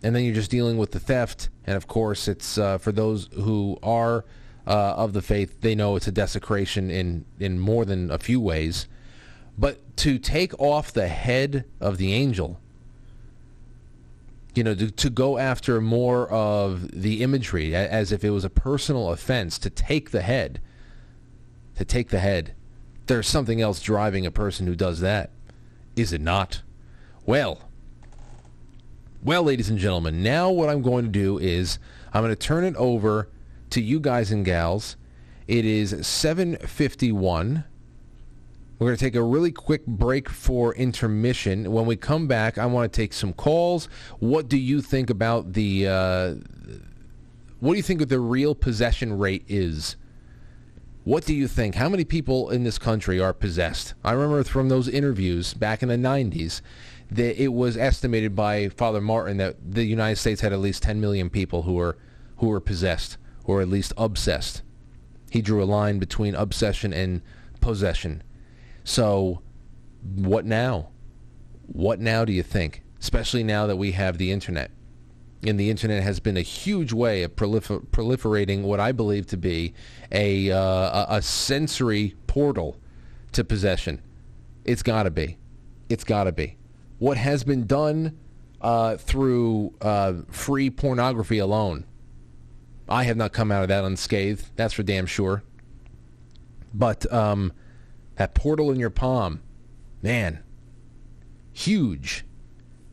and then you're just dealing with the theft. And of course, it's uh, for those who are uh, of the faith. They know it's a desecration in in more than a few ways. But to take off the head of the angel you know, to, to go after more of the imagery as if it was a personal offense to take the head, to take the head. There's something else driving a person who does that, is it not? Well, well, ladies and gentlemen, now what I'm going to do is I'm going to turn it over to you guys and gals. It is 751. We're going to take a really quick break for intermission. When we come back, I want to take some calls. What do you think about the? Uh, what do you think the real possession rate is? What do you think? How many people in this country are possessed? I remember from those interviews back in the 90s that it was estimated by Father Martin that the United States had at least 10 million people who were who were possessed or at least obsessed. He drew a line between obsession and possession. So, what now? What now do you think? Especially now that we have the internet. And the internet has been a huge way of prolifer- proliferating what I believe to be a, uh, a sensory portal to possession. It's got to be. It's got to be. What has been done uh, through uh, free pornography alone, I have not come out of that unscathed. That's for damn sure. But um, that portal in your palm, man, huge,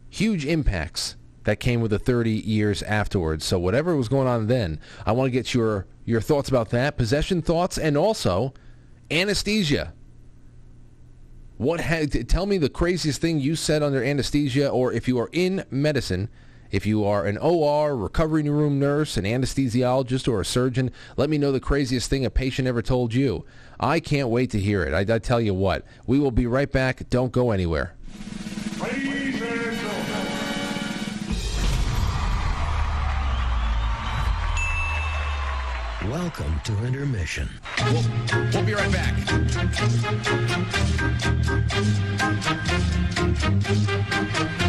huge impacts that came with the 30 years afterwards. So whatever was going on then, I want to get your your thoughts about that, possession thoughts, and also anesthesia. What had tell me the craziest thing you said under anesthesia, or if you are in medicine If you are an OR, recovery room nurse, an anesthesiologist, or a surgeon, let me know the craziest thing a patient ever told you. I can't wait to hear it. I, I tell you what, we will be right back. Don't go anywhere. Welcome to intermission. We'll, we'll be right back. [laughs]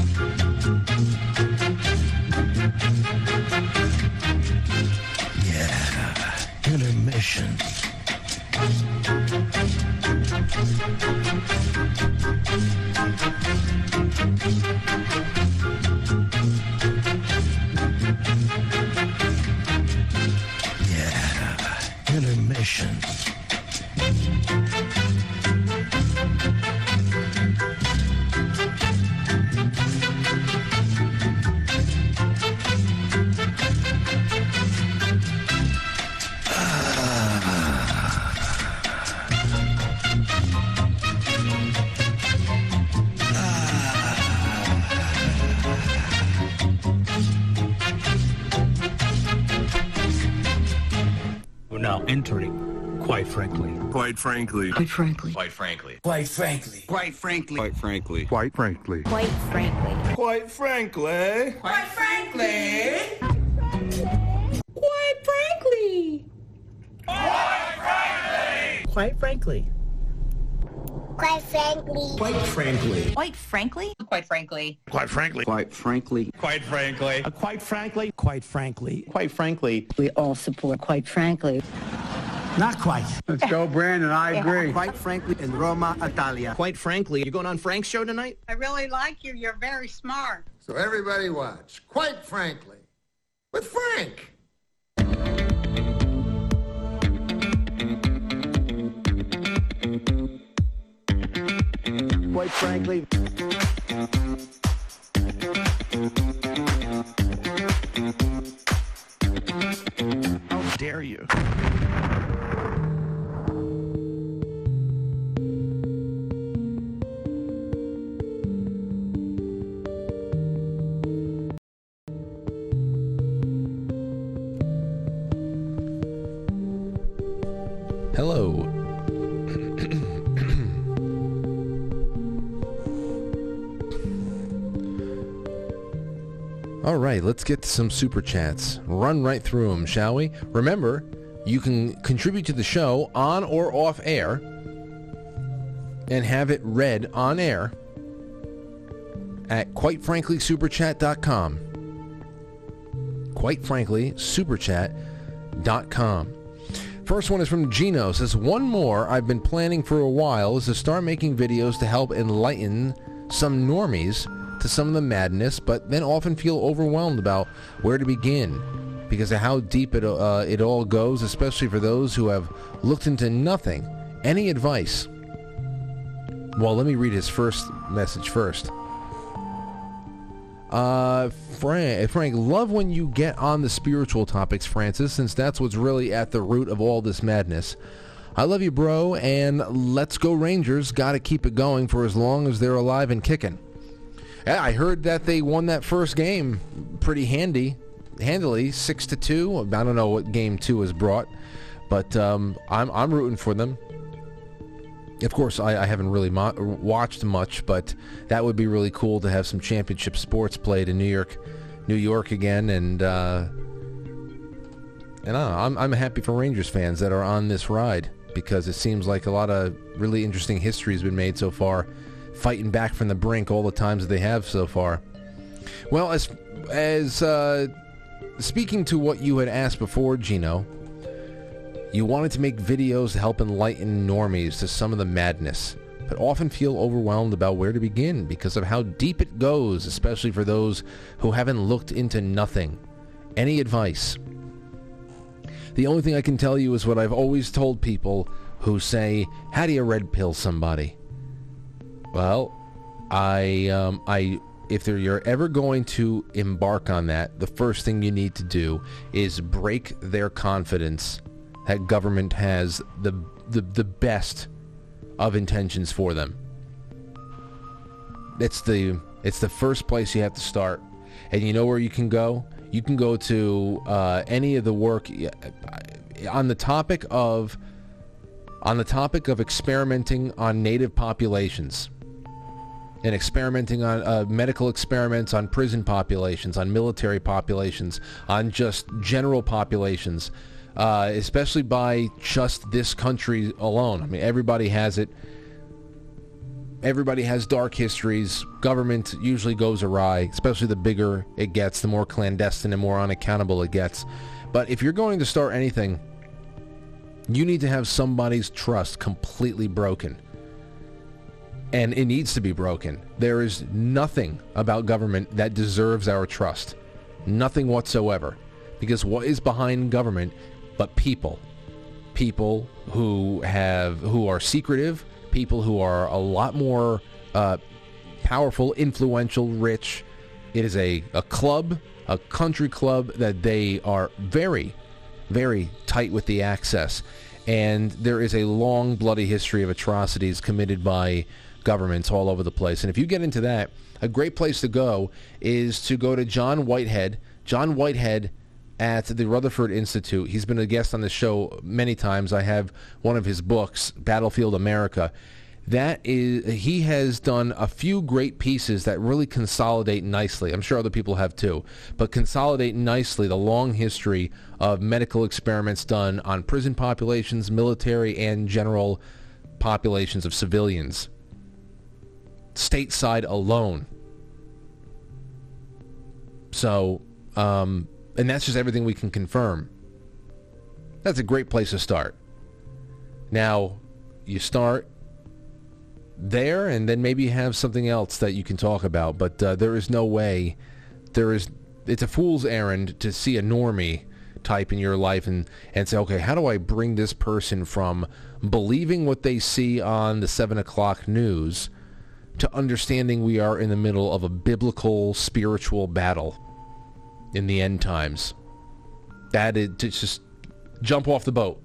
intermission. Yeah, intermission. Now entering, quite frankly. Quite frankly. Quite frankly. Quite frankly. Quite frankly. Quite frankly. Quite frankly. Quite frankly. Quite frankly. Quite frankly. Quite frankly. Quite frankly. Quite frankly. Quite frankly. Quite frankly. Quite frankly. Quite frankly. Quite frankly. Quite frankly. Quite frankly. Uh, quite frankly. Quite frankly. Quite frankly. We all support quite frankly. Not quite. Let's go, Brandon. I agree. Quite frankly, in Roma, Italia. Quite frankly, you going on Frank's show tonight? I really like you. You're very smart. So everybody watch. Quite frankly, with Frank. Quite frankly. How dare you? All right, let's get to some super chats. Run right through them, shall we? Remember, you can contribute to the show on or off air and have it read on air at quitefranklysuperchat.com. Quitefranklysuperchat.com. First one is from Gino. Says, one more I've been planning for a while is to start making videos to help enlighten some normies to some of the madness, but then often feel overwhelmed about where to begin because of how deep it, uh, it all goes, especially for those who have looked into nothing. Any advice? Well, let me read his first message first. Uh, Frank, Frank, love when you get on the spiritual topics, Francis, since that's what's really at the root of all this madness. I love you, bro, and let's go Rangers. Got to keep it going for as long as they're alive and kicking. I heard that they won that first game pretty handy, handily, six to two. I don't know what game two has brought, but um, I'm I'm rooting for them. Of course, I, I haven't really mo- watched much, but that would be really cool to have some championship sports played in New York, New York again, and uh, and I don't know, I'm I'm happy for Rangers fans that are on this ride because it seems like a lot of really interesting history has been made so far, fighting back from the brink all the times that they have so far. Well, as as uh, speaking to what you had asked before, Gino, you wanted to make videos to help enlighten normies to some of the madness, but often feel overwhelmed about where to begin because of how deep it goes, especially for those who haven't looked into nothing. Any advice? The only thing I can tell you is what I've always told people who say, "How do you red pill somebody?" Well, I, um, I, if you're ever going to embark on that, the first thing you need to do is break their confidence that government has the the, the best of intentions for them. It's the it's the first place you have to start. And you know where you can go? You can go to uh, any of the work uh, on the topic of on the topic of experimenting on native populations and experimenting on uh, medical experiments on prison populations, on military populations, on just general populations, uh, especially by just this country alone. I mean, everybody has it. Everybody has dark histories. Government usually goes awry, especially the bigger it gets, the more clandestine and more unaccountable it gets. But if you're going to start anything, you need to have somebody's trust completely broken and it needs to be broken. There is nothing about government that deserves our trust. Nothing whatsoever. Because what is behind government but people? People who have who are secretive, people who are a lot more uh, powerful, influential, rich. It is a, a club, a country club that they are very, very tight with the access. And there is a long, bloody history of atrocities committed by governments all over the place. And if you get into that, a great place to go is to go to John Whitehead. John Whitehead at the Rutherford Institute. He's been a guest on the show many times. I have one of his books, Battlefield America. That is, he has done a few great pieces that really consolidate nicely. I'm sure other people have too, but consolidate nicely the long history of medical experiments done on prison populations, military, and general populations of civilians stateside alone. So, um, and that's just everything we can confirm. That's a great place to start. Now, you start there, and then maybe you have something else that you can talk about. But uh, there is no way. There is. It's a fool's errand to see a normie type in your life and, and say, okay, how do I bring this person from believing what they see on the 7 o'clock news to understanding we are in the middle of a biblical spiritual battle in the end times. That is just jump off the boat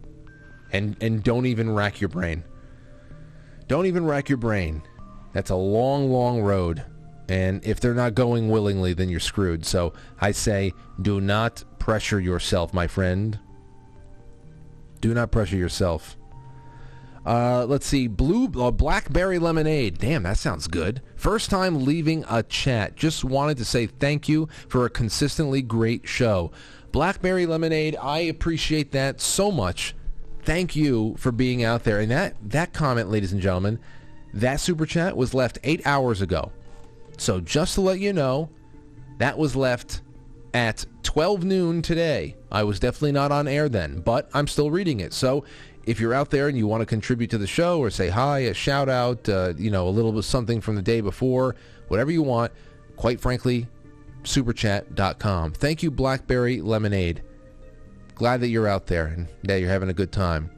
and and don't even rack your brain. Don't even rack your brain. That's a long, long road. And if they're not going willingly, then you're screwed. So I say, do not pressure yourself, my friend. Do not pressure yourself. Uh, let's see, blue uh, blackberry lemonade. Damn, that sounds good. First time leaving a chat. Just wanted to say thank you for a consistently great show. Blackberry lemonade. I appreciate that so much. Thank you for being out there. And that that comment, ladies and gentlemen, that super chat was left eight hours ago. So just to let you know, that was left at 12 noon today. I was definitely not on air then, but I'm still reading it. So if you're out there and you want to contribute to the show or say hi, a shout out, uh, you know, a little bit something from the day before, whatever you want, quite frankly, superchat.com. Thank you, Blackberry Lemonade. Glad that you're out there and that you're having a good time.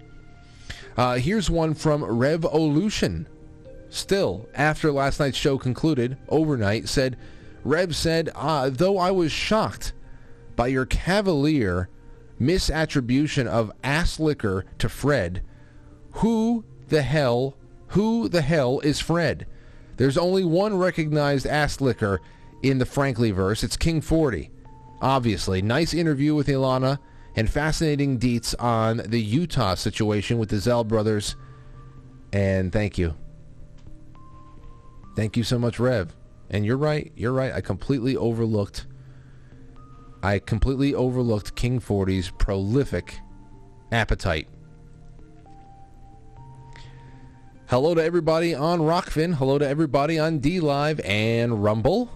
Uh, here's one from Revolution. Still, after last night's show concluded, overnight, said, Rev said, uh, though I was shocked by your cavalier misattribution of ass liquor to Fred. Who the hell, who the hell is Fred? There's only one recognized ass liquor in the Frankly verse. It's King 40. Obviously, nice interview with Ilana and fascinating deets on the Utah situation with the Zell brothers. And thank you. Thank you so much, Rev. And you're right. You're right. I completely overlooked I completely overlooked King 40's prolific appetite. Hello to everybody on Rokfin. Hello to everybody on D Live and Rumble.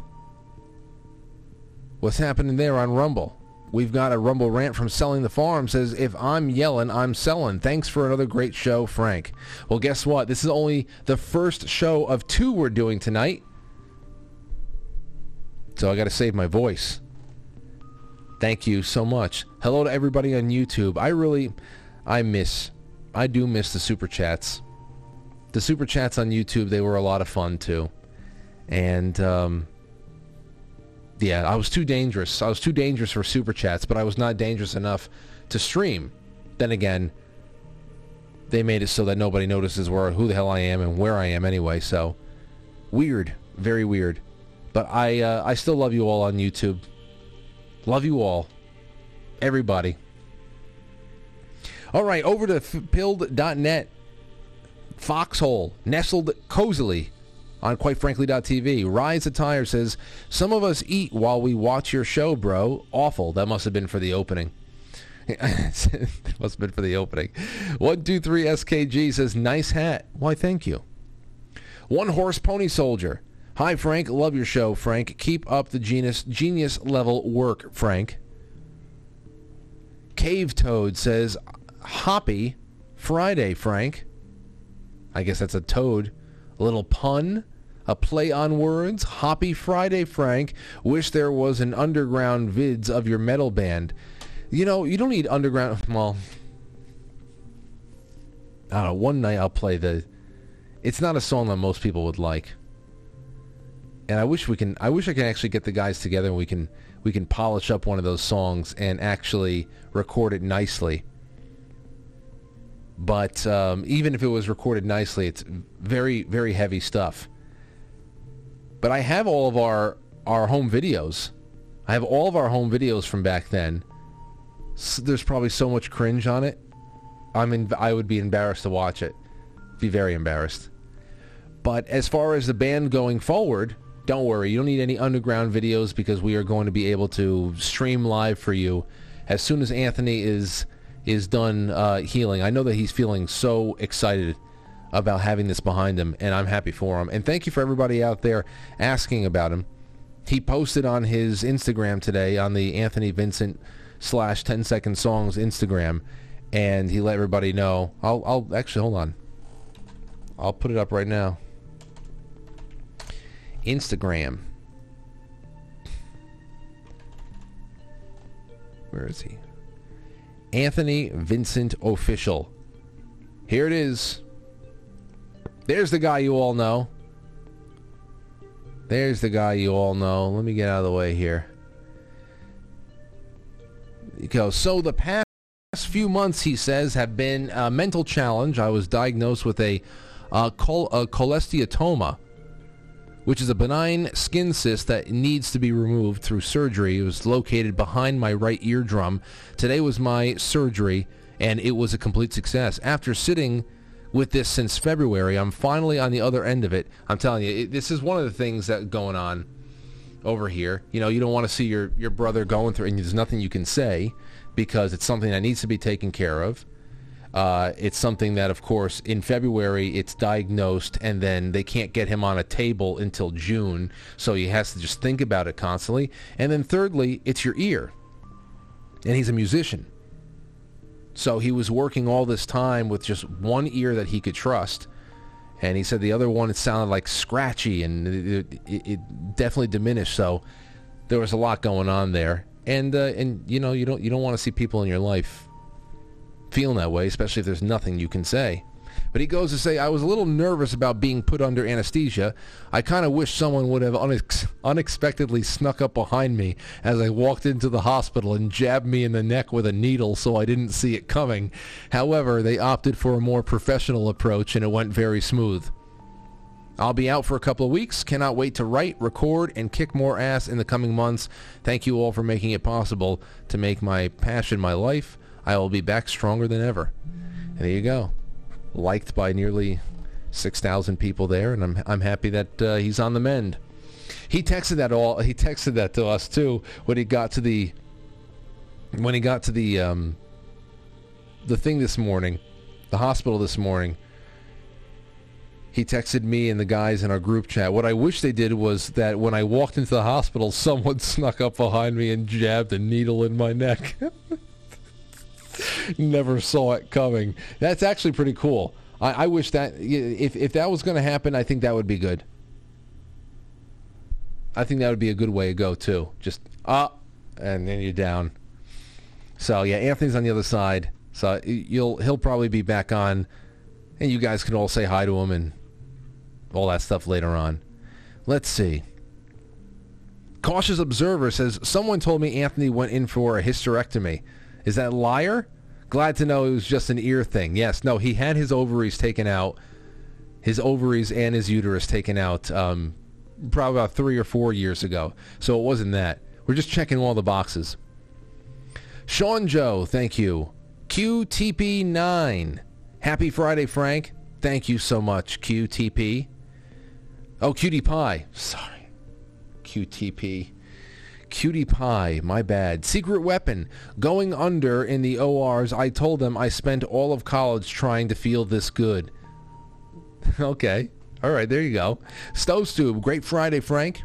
What's happening there on Rumble? We've got a Rumble rant from Selling the Farm says, if I'm yelling, I'm selling. Thanks for another great show, Frank. Well, guess what? This is only the first show of two we're doing tonight. So I got to save my voice. Thank you so much. Hello to everybody on YouTube. I really, I miss, I do miss the super chats. The super chats on YouTube, they were a lot of fun too. And, um, yeah, I was too dangerous. I was too dangerous for super chats, but I was not dangerous enough to stream. Then again, they made it so that nobody notices where who the hell I am and where I am anyway. So weird, very weird. But I uh, I still love you all on YouTube. Love you all. Everybody. All right, over to pilled.net. Foxhole, nestled cozily on quitefrankly.tv. Rise Attire says, Some of us eat while we watch your show, bro. Awful. That must have been for the opening. it [laughs] must have been for the opening. 123 SKG says, Nice hat. Why, thank you. One Horse Pony Soldier. Hi, Frank. Love your show, Frank. Keep up the genius, genius level work, Frank. Cave Toad says, Hoppy Friday, Frank. I guess that's a toad. A little pun, a play on words. Hoppy Friday, Frank. Wish there was an underground vids of your metal band. You know, you don't need underground. [laughs] Well, I don't know. One night I'll play the. It's not a song that most people would like. And I wish we can. I wish I can actually get the guys together and we can we can polish up one of those songs and actually record it nicely. But um, even if it was recorded nicely, it's very very heavy stuff. But I have all of our our home videos. I have all of our home videos from back then. S there's probably so much cringe on it. I'm in, I would be embarrassed to watch it. Be very embarrassed. But as far as the band going forward, don't worry. You don't need any underground videos because we are going to be able to stream live for you as soon as Anthony is is done uh, healing. I know that he's feeling so excited about having this behind him, and I'm happy for him. And thank you for everybody out there asking about him. He posted on his Instagram today on the Anthony Vincent slash 10 second songs Instagram, and he let everybody know. I'll, I'll actually hold on. I'll put it up right now. Instagram. Where is he? Anthony Vincent Official. Here it is. There's the guy you all know. There's the guy you all know. Let me get out of the way here. You go. So the past few months, he says, have been a mental challenge. I was diagnosed with a, uh, col- a cholesteatoma, which is a benign skin cyst that needs to be removed through surgery. It was located behind my right eardrum. Today was my surgery, and it was a complete success. After sitting with this since February, I'm finally on the other end of it. I'm telling you, it, this is one of the things that going on over here. You know, you don't want to see your, your brother going through, and there's nothing you can say because it's something that needs to be taken care of. Uh, it's something that, of course, in February it's diagnosed, and then they can't get him on a table until June, so he has to just think about it constantly. And then thirdly, it's your ear, and he's a musician, so he was working all this time with just one ear that he could trust. And he said the other one it sounded like scratchy, and it, it, it definitely diminished. So there was a lot going on there, and uh, and you know you don't you don't want to see people in your life feeling that way, especially if there's nothing you can say. But he goes to say, I was a little nervous about being put under anesthesia. I kind of wish someone would have unex- unexpectedly snuck up behind me as I walked into the hospital and jabbed me in the neck with a needle so I didn't see it coming. However, they opted for a more professional approach and it went very smooth. I'll be out for a couple of weeks. Cannot wait to write, record, and kick more ass in the coming months. Thank you all for making it possible to make my passion my life. I will be back stronger than ever. And there you go. Liked by nearly 6,000 people there, and I'm, I'm happy that uh, he's on the mend. He texted that all. He texted that to us too when he got to the when he got to the um, the thing this morning, the hospital this morning. He texted me and the guys in our group chat. What I wish they did was that when I walked into the hospital, [laughs] someone snuck up behind me and jabbed a needle in my neck. [laughs] Never saw it coming. That's actually pretty cool. I, I wish that if if that was going to happen, I think that would be good. I think that would be a good way to go too. Just up, and then you're down. So yeah, Anthony's on the other side. So you'll he'll probably be back on, and you guys can all say hi to him and all that stuff later on. Let's see. Cautious observer says someone told me Anthony went in for a hysterectomy. Is that a liar? Glad to know it was just an ear thing. Yes, no, he had his ovaries taken out, his ovaries and his uterus taken out um, probably about three or four years ago. So it wasn't that. We're just checking all the boxes. Sean Joe, thank you. QTP9. Happy Friday, Frank. Thank you so much, QTP. Oh, Cutie Pie. Sorry. QTP. Cutie Pie, my bad. Secret Weapon. Going under in the ORs, I told them I spent all of college trying to feel this good. [laughs] okay. All right, there you go. Stove Great Friday, Frank.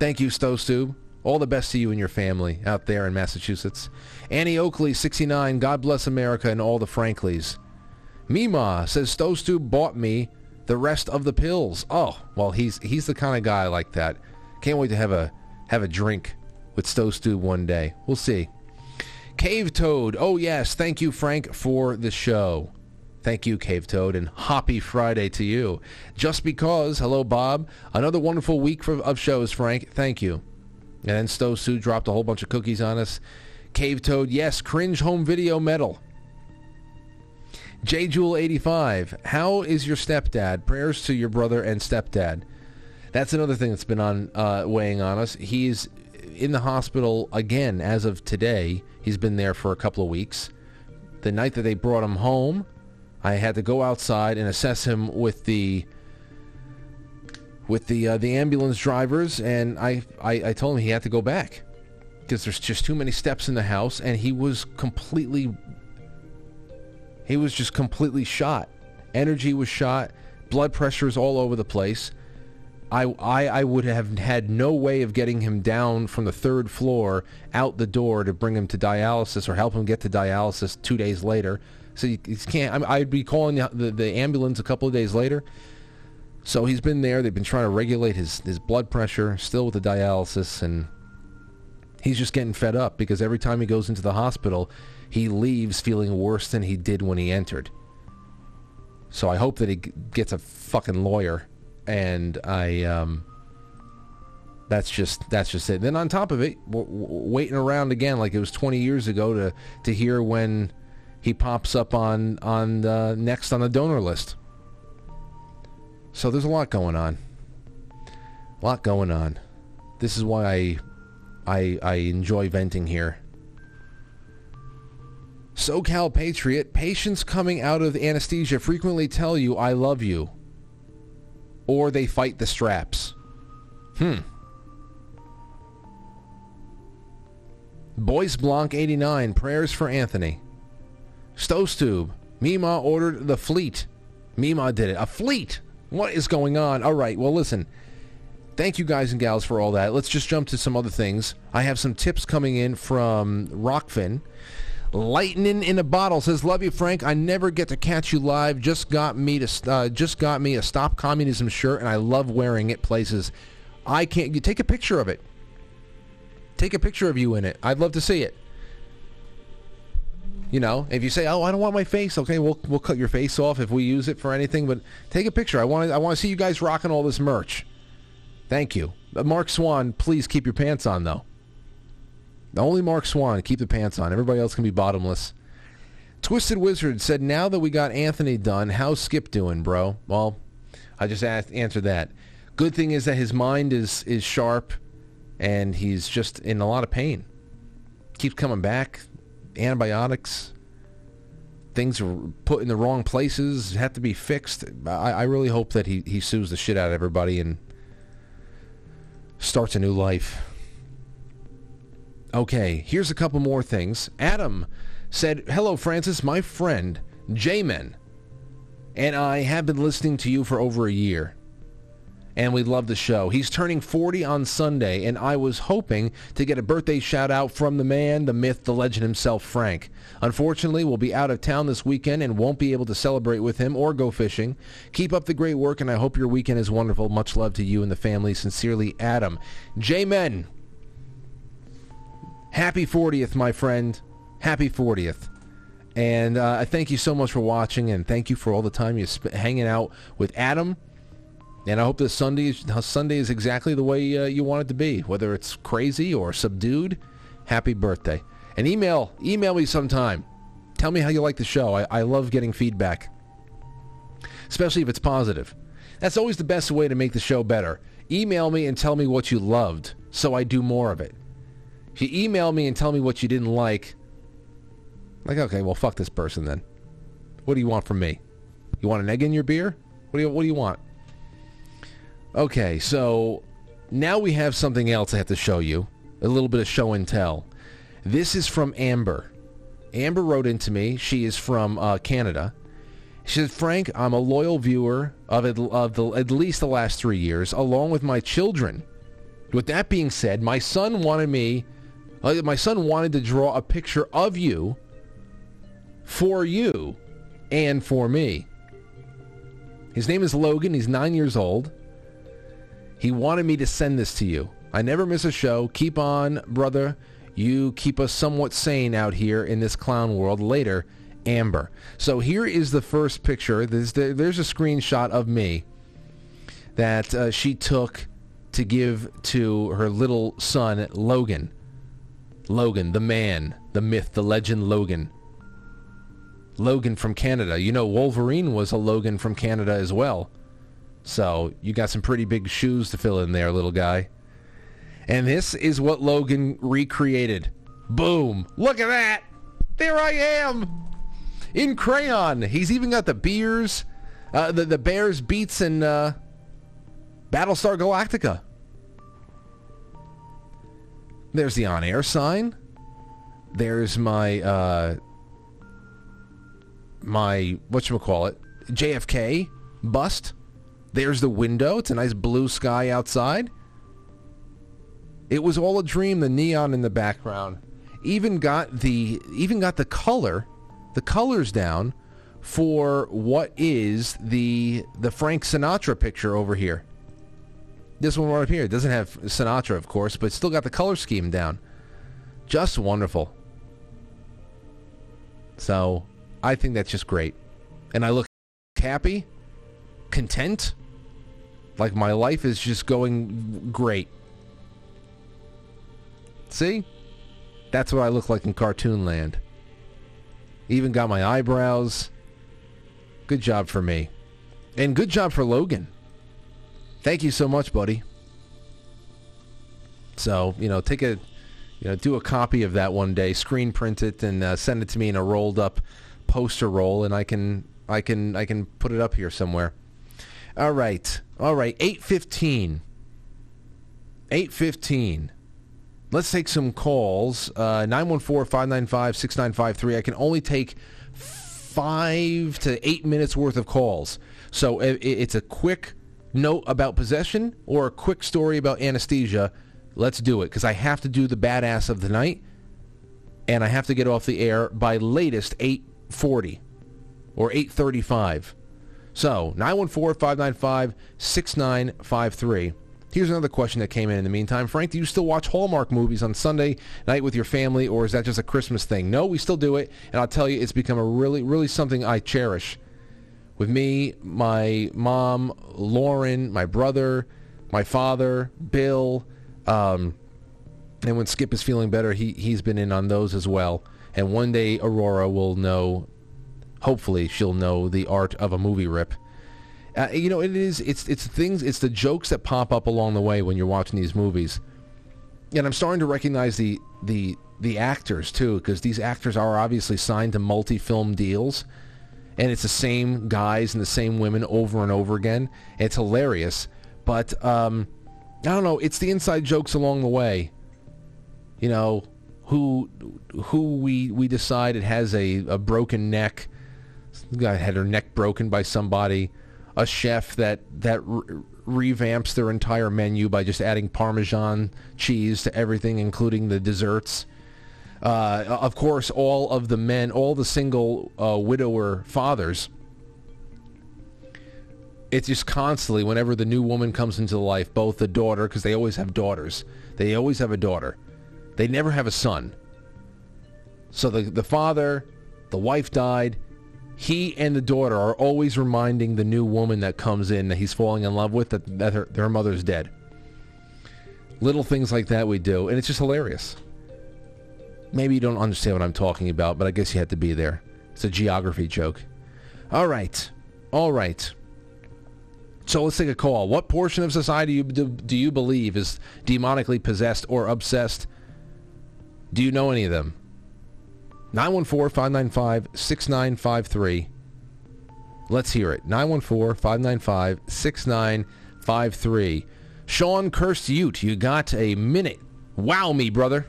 Thank you, Stove All the best to you and your family out there in Massachusetts. Annie Oakley, 69. God bless America and all the Franklies. Mima says Stove bought me the rest of the pills. Oh, well, he's he's the kind of guy like that. Can't wait to have a have a drink with Stove one day. We'll see. Cave Toad. Oh yes, thank you, Frank, for the show. Thank you, Cave Toad, and happy Friday to you. Just because, hello, Bob. Another wonderful week for, of shows, Frank. Thank you. And then Stowe dropped a whole bunch of cookies on us. Cave Toad, yes, cringe home video medal. J Jewel 85, how is your stepdad? Prayers to your brother and stepdad. That's another thing that's been on uh, weighing on us. He's in the hospital again as of today. He's been there for a couple of weeks. The night that they brought him home, I had to go outside and assess him with the with the uh, the ambulance drivers, and I, I I told him he had to go back because there's just too many steps in the house, and he was completely he was just completely shot. Energy was shot. Blood pressure is all over the place. I, I, I would have had no way of getting him down from the third floor out the door to bring him to dialysis or help him get to dialysis two days later. So you can't. I, would be calling the, the ambulance a couple of days later. So he's been there. They've been trying to regulate his his blood pressure, still with the dialysis, and he's just getting fed up because every time he goes into the hospital, he leaves feeling worse than he did when he entered. So I hope that he gets a fucking lawyer, and I um, that's just that's just it. Then on top of it, w- w- waiting around again like it was 20 years ago to to hear when he pops up on on the, next on the donor list. So there's a lot going on. A lot going on. This is why I I I enjoy venting here. SoCal Patriot, patients coming out of anesthesia frequently tell you I love you. Or they fight the straps. Hmm. Boyce Blanc 89, prayers for Anthony. Stove Mima ordered the fleet. Mima did it. A fleet. What is going on? All right. Well, listen. Thank you guys and gals for all that. Let's just jump to some other things. I have some tips coming in from Rokfin. Lightning in a bottle says, "Love you, Frank. I never get to catch you live. Just got me to uh, just got me a Stop Communism shirt, and I love wearing it places. I can't. You take a picture of it. Take a picture of you in it. I'd love to see it. You know, if you say, "Oh, I don't want my face," okay, we'll we'll cut your face off if we use it for anything. But take a picture. I want to I want to see you guys rocking all this merch. Thank you, but Mark Swan. Please keep your pants on though. Only Mark Swan keep the pants on. Everybody else can be bottomless. Twisted Wizard said, "Now that we got Anthony done, how's Skip doing, bro?" Well, I just asked, answered that. Good thing is that his mind is is sharp, and he's just in a lot of pain. Keeps coming back antibiotics. Things are put in the wrong places, have to be fixed. I, I really hope that he, he sues the shit out of everybody and starts a new life. Okay, here's a couple more things. Adam said, Hello, Francis. My friend, J-Men, and I have been listening to you for over a year and we love the show. He's turning 40 on Sunday, and I was hoping to get a birthday shout out from the man, the myth, the legend himself, Frank. Unfortunately, we'll be out of town this weekend and won't be able to celebrate with him or go fishing. Keep up the great work, and I hope your weekend is wonderful. Much love to you and the family. Sincerely, Adam. J-Men. Happy 40th, my friend. Happy 40th. And uh, I thank you so much for watching, and thank you for all the time you spent hanging out with Adam and I hope this Sunday Sunday is exactly the way uh, you want it to be, whether it's crazy or subdued. Happy birthday! And email email me sometime. Tell me how you like the show. I, I love getting feedback, especially if it's positive. That's always the best way to make the show better. email me and tell me what you loved so I do more of it. If you email me and tell me what you didn't like, like, okay, well, fuck this person then. What do you want from me? You want an egg in your beer? What do you, what do you want? Okay, so now we have something else I have to show you. A little bit of show and tell. This is from Amber. Amber wrote into me. She is from uh, Canada. She said, Frank, I'm a loyal viewer of, at, of the, at least the last three years, along with my children. With that being said, my son wanted me, my son wanted to draw a picture of you for you and for me. His name is Logan. He's nine years old. He wanted me to send this to you. I never miss a show. Keep on, brother. You keep us somewhat sane out here in this clown world. Later, Amber. So here is the first picture. There's, there's a screenshot of me that uh, she took to give to her little son, Logan. Logan, the man, the myth, the legend Logan. Logan from Canada. You know, Wolverine was a Logan from Canada as well. So you got some pretty big shoes to fill in there, little guy. And this is what Logan recreated. Boom. Look at that. There I am. In crayon. He's even got the beers, uh, the, the Bears beets in uh, Battlestar Galactica. There's the on-air sign. There's my, uh, my, it JFK bust. There's the window. It's a nice blue sky outside. It was all a dream. The neon in the background, even got the even got the color, the colors down for what is the the Frank Sinatra picture over here. This one right here doesn't have Sinatra, of course, but still got the color scheme down. Just wonderful. So I think that's just great, and I look happy, content, like my life is just going great. See? That's what I look like in cartoon land. Even got my eyebrows. Good job for me. And good job for Logan. Thank you so much, buddy. So, you know, take a, you know, do a copy of that one day, screen print it, and uh, send it to me in a rolled up poster roll, and I can, I can, I can put it up here somewhere. All right, all right. Eight fifteen. Eight fifteen. Let's take some calls. Uh, 914-595-6953. I can only take five to eight minutes worth of calls. So it's a quick note about possession or a quick story about anesthesia. Let's do it because I have to do the badass of the night and I have to get off the air by latest 840 or 835. So 914-595-6953. Here's another question that came in in the meantime. Frank, do you still watch Hallmark movies on Sunday night with your family, or is that just a Christmas thing? No, we still do it, and I'll tell you, it's become a really, really something I cherish. With me, my mom, Lauren, my brother, my father, Bill, um, and when Skip is feeling better, he, he's been in on those as well. And one day Aurora will know, hopefully she'll know the art of a movie rip. Uh, you know, it is. It's it's things. It's the jokes that pop up along the way when you're watching these movies, and I'm starting to recognize the the the actors too, because these actors are obviously signed to multi-film deals, and it's the same guys and the same women over and over again. It's hilarious, but um, I don't know. It's the inside jokes along the way. You know, who who we we decided has a, a broken neck. Guy had her neck broken by somebody a chef that that re- revamps their entire menu by just adding Parmesan cheese to everything, including the desserts. Uh, of course, all of the men, all the single uh, widower fathers. It's just constantly, whenever the new woman comes into life, both the daughter, because they always have daughters, they always have a daughter. They never have a son. So the the father, the wife died, he and the daughter are always reminding the new woman that comes in that he's falling in love with that, that her, their mother's dead. Little things like that we do, and it's just hilarious. Maybe you don't understand what I'm talking about, but I guess you had to be there. It's a geography joke. All right. All right. So let's take a call. What portion of society do, you believe is demonically possessed or obsessed? Do you know any of them? 914-595-6953. Let's hear it. 914-595-6953. Sean Cursed Ute, you got a minute. Wow me, brother.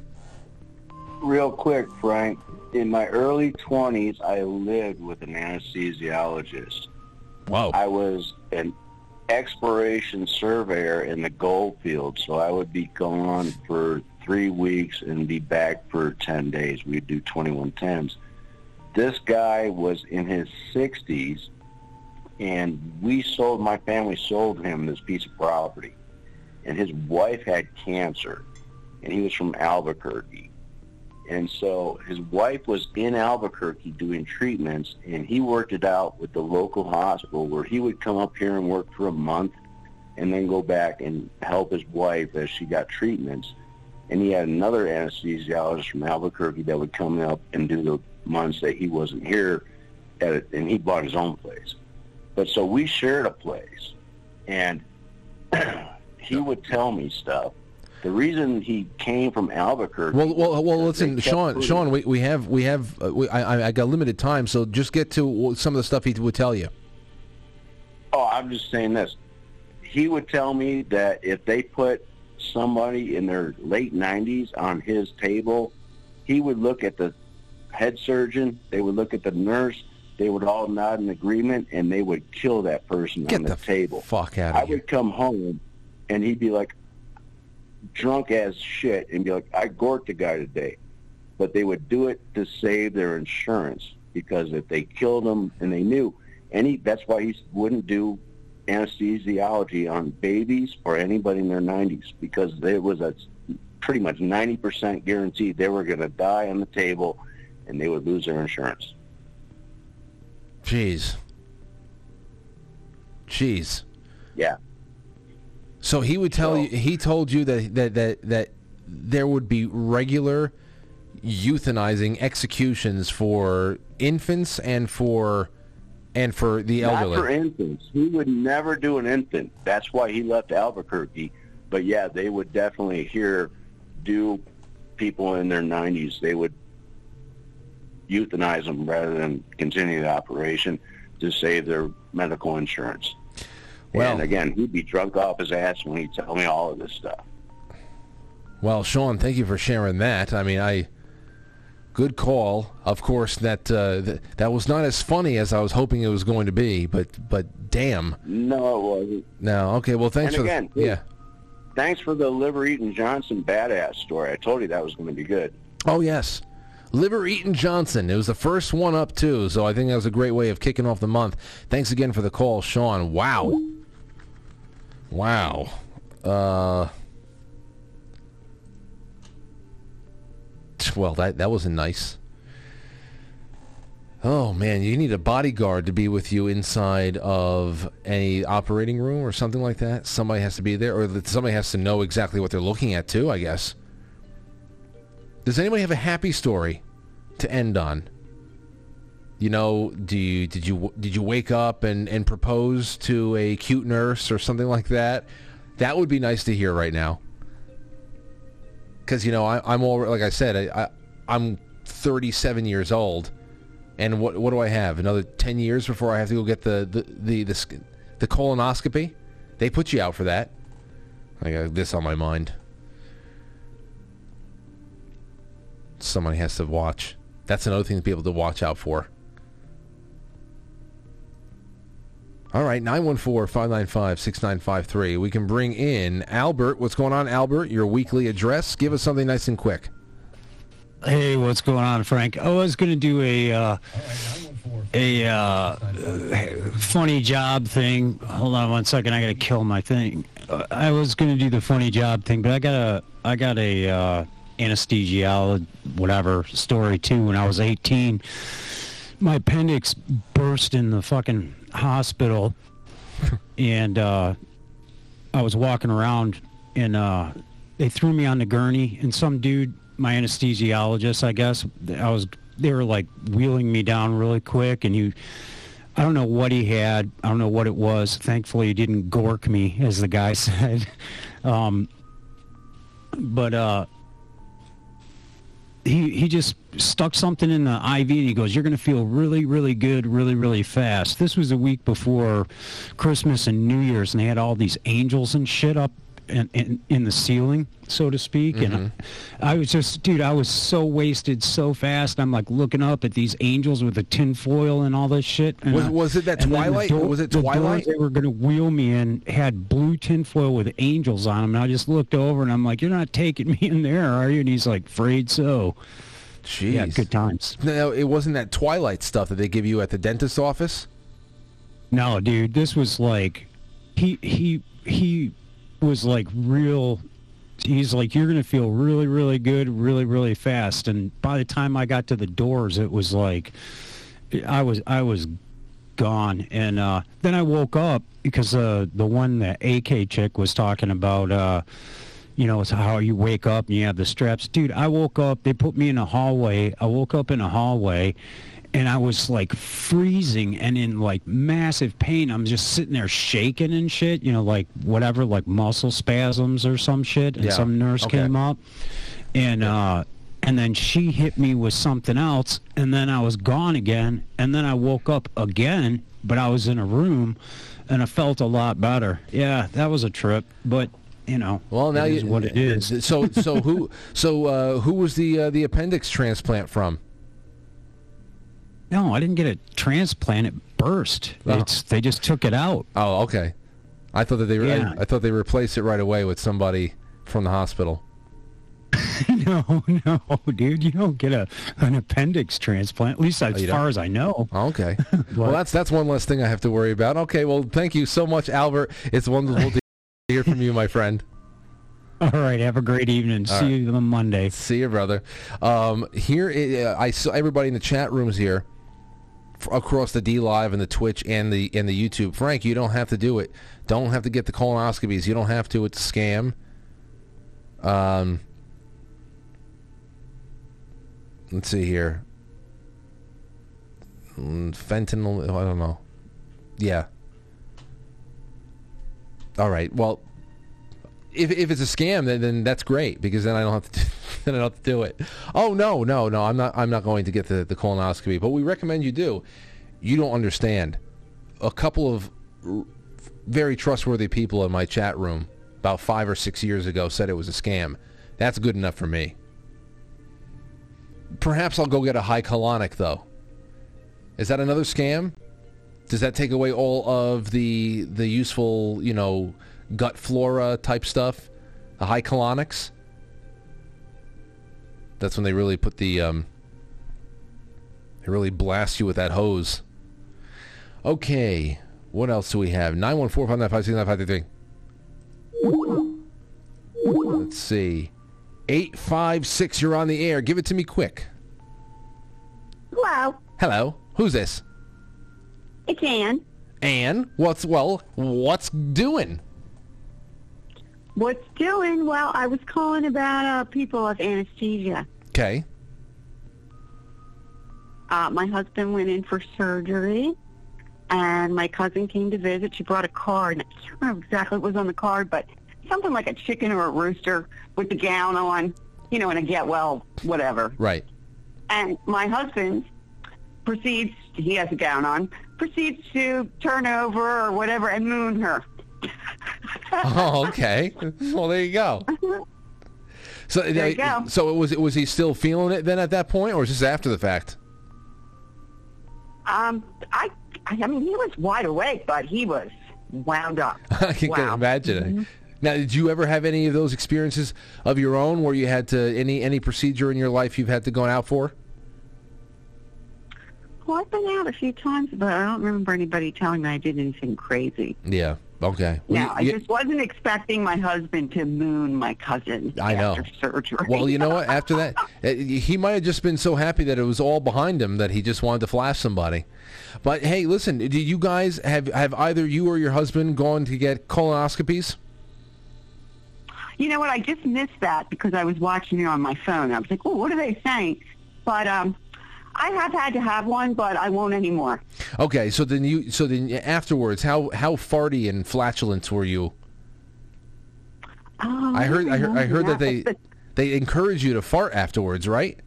Real quick, Frank. In my early 20s, I lived with an anesthesiologist. Wow. I was an exploration surveyor in the gold field, so I would be gone for three weeks and be back for 10 days. We'd do 2110s. This guy was in his 60s, and we sold, my family sold him this piece of property. And his wife had cancer, and he was from Albuquerque. And so his wife was in Albuquerque doing treatments, and he worked it out with the local hospital where he would come up here and work for a month and then go back and help his wife as she got treatments. And he had another anesthesiologist from Albuquerque that would come up and do the months that he wasn't here, at it, and he bought his own place. But so we shared a place, and [clears throat] he would tell me stuff. The reason he came from Albuquerque. Well, well, well. Listen, Sean. Sean, we, we have we have uh, we, I, I- I got limited time, so just get to some of the stuff he would tell you. Oh, I'm just saying this. He would tell me that if they put somebody in their late 90s on his table, he would look at the head surgeon, they would look at the nurse, they would all nod in agreement, and they would kill that person on the, table. Fuck out. I would come home, and he'd be like drunk as shit, and be like, "I gorked a guy today," but they would do it to save their insurance because if they killed him, and they knew, any that's why he wouldn't do anesthesiology on babies or anybody in their 90s because there was a pretty much 90% guaranteed they were going to die on the table and they would lose their insurance. Jeez. Jeez. Yeah. So he would tell you. He told you that that that that there would be regular euthanizing executions for infants and for and for the elderly. Not for infants. He would never do an infant. That's why he left Albuquerque. But yeah, they would definitely here do people in their 90s. They would euthanize them rather than continue the operation to save their medical insurance. Well- and again, he'd be drunk off his ass when he'd tell me all of this stuff. Well, Sean, thank you for sharing that. I mean, I good call. Of course, that uh, th- that was not as funny as I was hoping it was going to be, but but damn. No, it wasn't. No, okay. Well, thanks and for again, the, yeah. thanks for the liver eating Johnson badass story. I told you that was going to be good. Oh yes, Liver Eating Johnson. It was the first one up too, so I think that was a great way of kicking off the month. Thanks again for the call, Sean. Wow, wow. Uh, well, that that wasn't nice. Oh man, you need a bodyguard to be with you inside of a operating room or something like that. Somebody has to be there, or somebody has to know exactly what they're looking at too. I guess. Does anybody have a happy story to end on? You know, do you did you did you wake up and, and propose to a cute nurse or something like that? That would be nice to hear right now. Because you know, I, I'm all like I said, I, I I'm 37 years old, and what what do I have? Another 10 years before I have to go get the the the the, the colonoscopy. They put you out for that. I got this on my mind. somebody has to watch. That's another thing to be able to watch out for. All right, 914-595-6953. We can bring in Albert. What's going on, Albert? Your weekly address. Give us something nice and quick. Hey, what's going on, Frank? I was going to do a uh, a uh, funny job thing. Hold on one second. I got to kill my thing. I was going to do the funny job thing, but I got a I got a uh, anesthesiologist whatever story too. When I was 18, my appendix burst in the fucking hospital, and uh, I was walking around, and uh, they threw me on the gurney, and some dude, my anesthesiologist, I guess, I was they were like wheeling me down really quick, and you. I don't know what he had. I don't know what it was. Thankfully, he didn't gork me, as the guy [laughs] said. Um, but uh, he he just stuck something in the IV and he goes, "You're going to feel really, really good, really, really fast." This was a week before Christmas and New Year's, and they had all these angels and shit up in in, in the ceiling, so to speak. And mm-hmm. I, I was just, dude, I was so wasted so fast. I'm like looking up at these angels with the tin foil and all this shit. And Was- I- was it that then the Twilight? Was it Twilight? the Twilight? they were going to wheel me in had blue tinfoil with angels on them. And I just looked over and I'm like, "You're not taking [laughs] me in there, are you?" And he's like, "Afraid so." Jeez. Yeah, good times. No, it wasn't that Twilight stuff that they give you at the dentist's office. No, dude, this was like he he he was like real he's like you're going to feel really really good really really fast and by the time I got to the doors it was like I was I was gone and uh then I woke up because uh the one that AK chick was talking about uh you know, it's how you wake up and you have the straps. Dude, I woke up, they put me in a hallway. I woke up in a hallway and I was like freezing and in like massive pain. I'm just sitting there shaking and shit, you know, like whatever, like muscle spasms or some shit. And Yeah. some nurse Okay. came up and, uh, and then she hit me with something else and then I was gone again. And then I woke up again, but I was in a room and I felt a lot better. Yeah, that was a trip, but you know, Well, now it you, is what it is. [laughs] So, so who, so uh, who was the uh, the appendix transplant from? No, I didn't get a transplant. It burst. Oh. It's they just took it out. Oh, okay. I thought that they, Yeah. I, I thought they replaced it right away with somebody from the hospital. [laughs] no, no, dude, you don't get a an appendix transplant. At least as Oh, far don't? as I know. Okay. [laughs] well, that's that's one less thing I have to worry about. Okay. Well, thank you so much, Albert. It's wonderful to [laughs] hear from you, my friend. All right, have a great evening. All See right. you on Monday. See you, brother. Um, here, uh, I saw everybody in the chat rooms here across the D Live and the Twitch and the and the YouTube. Frank, you don't have to do it. Don't have to get the colonoscopies. You don't have to. It's a scam. Um, let's see here. Mm, Fentanyl. I don't know. Yeah. All right. Well, if, if it's a scam, then, then that's great because then I don't have to [laughs] then I don't have to do it. Oh no, no, no! I'm not I'm not going to get the, the colonoscopy, but we recommend you do. You don't understand. A couple of r- very trustworthy people in my chat room about five or six years ago said it was a scam. That's good enough for me. Perhaps I'll go get a high colonic though. Is that another scam? Does that take away all of the the useful, you know, gut flora type stuff? The high colonics? That's when they really put the um they really blast you with that hose. Okay. What else do we have? 914 Let's see. 856, you're on the air. Give it to me quick. Hello, Hello. Who's this? it's Ann. Anne? What's, well, what's doing? What's doing? Well, I was calling about uh, people of anesthesia. Okay. Uh, my husband went in for surgery, and my cousin came to visit. She brought a card. and I can't remember exactly what was on the card, but something like a chicken or a rooster with the gown on, you know, and a get well, whatever. Right. And my husband proceeds, he has a gown on, proceeds to turn over or whatever and moon her. [laughs] Oh, okay. well, there you go. So, There you go. so it was was he still feeling it then at that point, or was this after the fact? Um, I, I mean, he was wide awake, but he was wound up. [laughs] I can wow. imagine it. Mhm. Now, did you ever have any of those experiences of your own where you had to any any procedure in your life you've had to go out for? Well, I've been out a few times, but I don't remember anybody telling me I did anything crazy. Yeah. Okay. Well, No, you- I just wasn't expecting my husband to moon my cousin I know. after surgery. Well, you know what? [laughs] After that, eh, he might have just been so happy that it was all behind him that he just wanted to flash somebody. But hey, listen, did you guys have have either you or your husband gone to get colonoscopies? You know what? I just missed that because I was watching it on my phone. I was like, "Oh, what are they saying?" But um, I have had to have one, but I won't anymore. Okay, so then you so then afterwards, how how farty and flatulent were you? Oh, I heard I heard I heard that they [laughs] they encourage you to fart afterwards, right?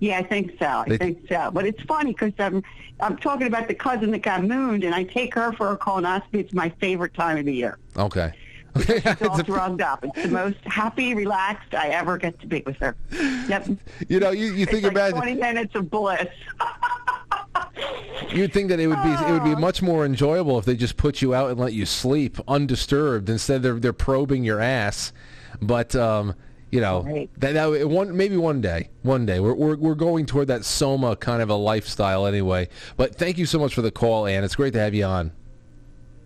Yeah, I think so. I They- think so. But it's funny because I'm um, I'm talking about the cousin that got mooned, and I take her for a colonoscopy. It's my favorite time of the year. Okay. She's all drugged up. It's the most happy, relaxed I ever get to be with her. Yep. You know, you, you think it's like about 20 minutes of bliss. you'd think that it would be it would be Oh. much more enjoyable if they just put you out and let you sleep undisturbed instead they're they're probing your ass. But um, you know, that, that one maybe one day, one day we're, we're we're going toward that soma kind of a lifestyle anyway. But thank you so much for the call, Ann. It's great to have you on.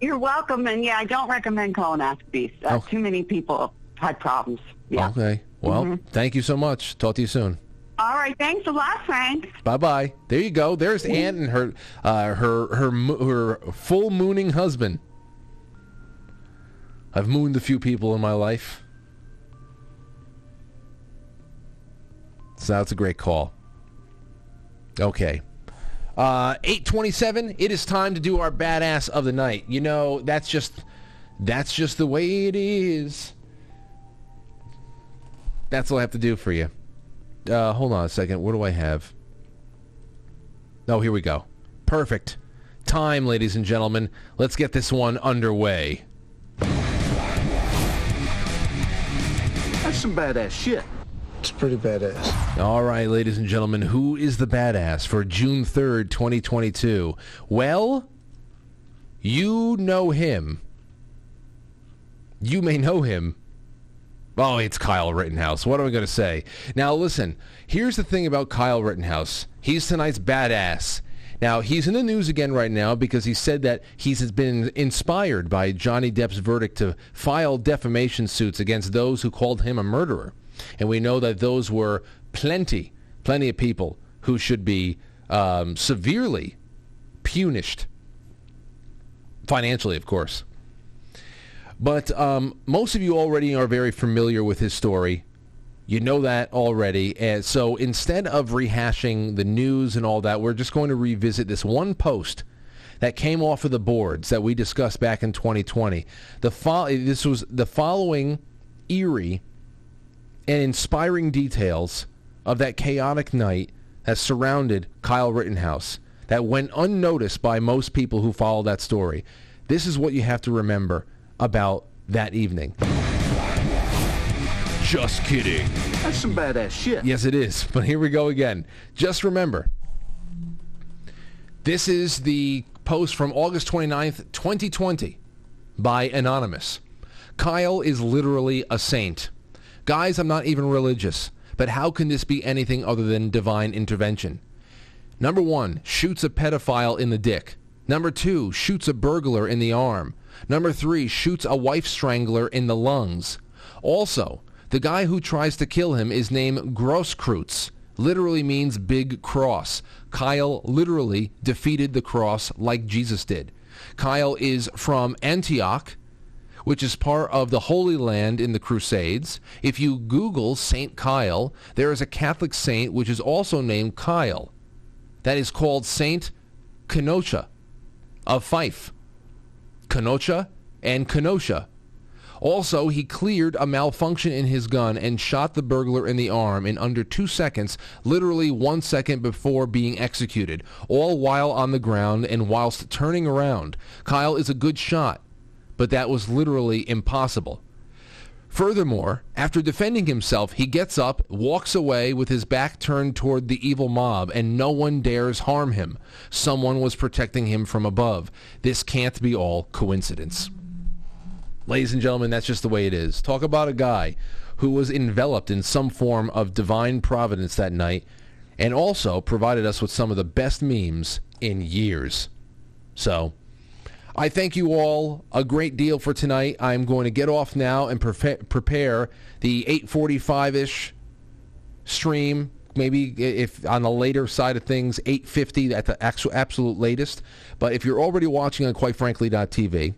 You're welcome. And yeah, I don't recommend colonoscopies. Uh, Too many people had problems. Yeah. Okay. Well, Mhm. thank you so much. Talk to you soon. All right. Thanks a lot, Frank. Bye bye. There you go. There's Ann and her uh, her her her full mooning husband. I've mooned a few people in my life. So that's a great call. Okay. Uh, 827, it is time to do our badass of the night. You know, that's just that's just the way it is. That's all I have to do for you. Uh, hold on a second. What do I have? Oh, here we go. Perfect. Time, ladies and gentlemen. Let's get this one underway. That's some badass shit. It's pretty badass. All right, ladies and gentlemen, who is the badass for June 3rd, 2022? Well, you know him. You may know him. Oh, it's Kyle Rittenhouse. What am I going to say? Now, listen, here's the thing about Kyle Rittenhouse. He's tonight's badass. Now, he's in the news again right now because he said that he's been inspired by Johnny Depp's verdict to file defamation suits against those who called him a murderer. And we know that those were plenty, plenty of people who should be um, severely punished. Financially, of course. But um, most of you already are very familiar with his story. You know that already. And so instead of rehashing the news and all that, we're just going to revisit this one post that came off of the boards that we discussed back in 2020. The fo- this was the following eerie and inspiring details of that chaotic night that surrounded Kyle Rittenhouse that went unnoticed by most people who follow that story. This is what you have to remember about that evening. Just kidding. That's some badass shit. Yes, it is. But here we go again. Just remember, this is the post from August 29th, 2020 by Anonymous. Kyle is literally a saint. Guys, I'm not even religious, but how can this be anything other than divine intervention? Number one, shoots a pedophile in the dick. Number two, shoots a burglar in the arm. Number three, shoots a wife strangler in the lungs. Also, the guy who tries to kill him is named Grosskreutz, literally means big cross. Kyle literally defeated the cross like Jesus did. Kyle is from Antioch, which is part of the Holy Land in the Crusades. If you Google Saint Kyle, there is a Catholic saint which is also named Kyle. That is called Saint Kenosha of Fife. Kenosha and Kenosha. Also, he cleared a malfunction in his gun and shot the burglar in the arm in under two seconds, literally one second before being executed, all while on the ground and whilst turning around. Kyle is a good shot, but that was literally impossible. Furthermore, after defending himself, he gets up, walks away with his back turned toward the evil mob, and no one dares harm him. Someone was protecting him from above. This can't be all coincidence. Ladies and gentlemen, that's just the way it is. Talk about a guy who was enveloped in some form of divine providence that night and also provided us with some of the best memes in years. So, I thank you all a great deal for tonight. I'm going to get off now and prefa- prepare the 8:45ish stream. Maybe if on the later side of things, 8:50 at the actual absolute latest. But if you're already watching on QuiteFrankly.tv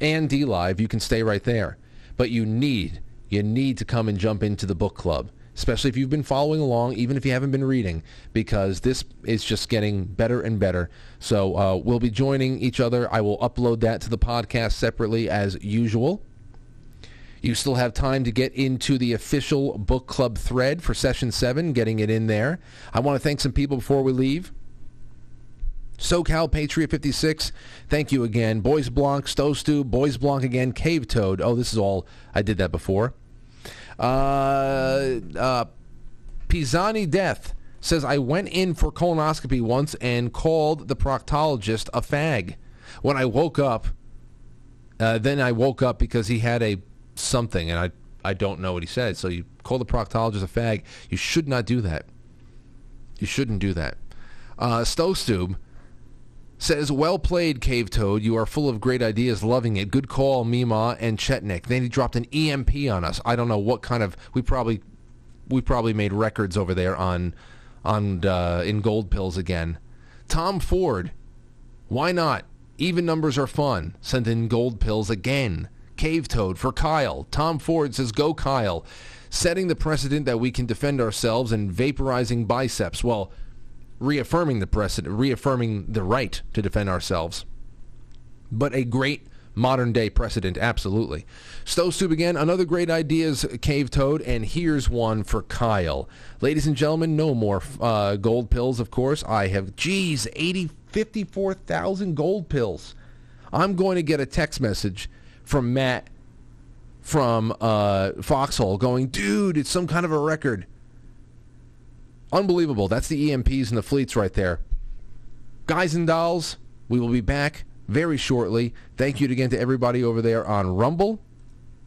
and DLive, you can stay right there. But you need you need to come and jump into the book club. Especially if you've been following along, even if you haven't been reading, because this is just getting better and better. So uh, we'll be joining each other. I will upload that to the podcast separately as usual. You still have time to get into the official book club thread for session seven, getting it in there. I want to thank some people before we leave. SoCal Patriot 56, thank you again. Boys Blanc, Stow Boys Blanc again, Cave Toad. Oh, this is all, I did that before. Uh, uh, Pisani Death says, I went in for colonoscopy once and called the proctologist a fag. When I woke up, uh, then I woke up because he had a something, and I, I don't know what he said. So you call the proctologist a fag. You should not do that. You shouldn't do that. Uh, Stowstube says, well played, Cave Toad. You are full of great ideas. Loving it. Good call, Mima and Chetnik. Then he dropped an EMP on us. I don't know what kind of... We probably we probably made records over there on on uh, in gold pills again. Tom Ford, why not? Even numbers are fun. Sent in gold pills again. Cave Toad for Kyle. Tom Ford says, go Kyle. Setting the precedent that we can defend ourselves and vaporizing biceps. Well, reaffirming the precedent, reaffirming the right to defend ourselves. But a great modern day precedent, absolutely. Stow Soup again, another great ideas, Cave Toad, and here's one for Kyle. Ladies and gentlemen, no more uh, gold pills, of course. I have, geez, 80, 54,000 gold pills. I'm going to get a text message from Matt from uh, Foxhole going, dude, it's some kind of a record. Unbelievable. That's the EMPs and the fleets right there. Guys and dolls, we will be back very shortly. Thank you again to everybody over there on Rumble.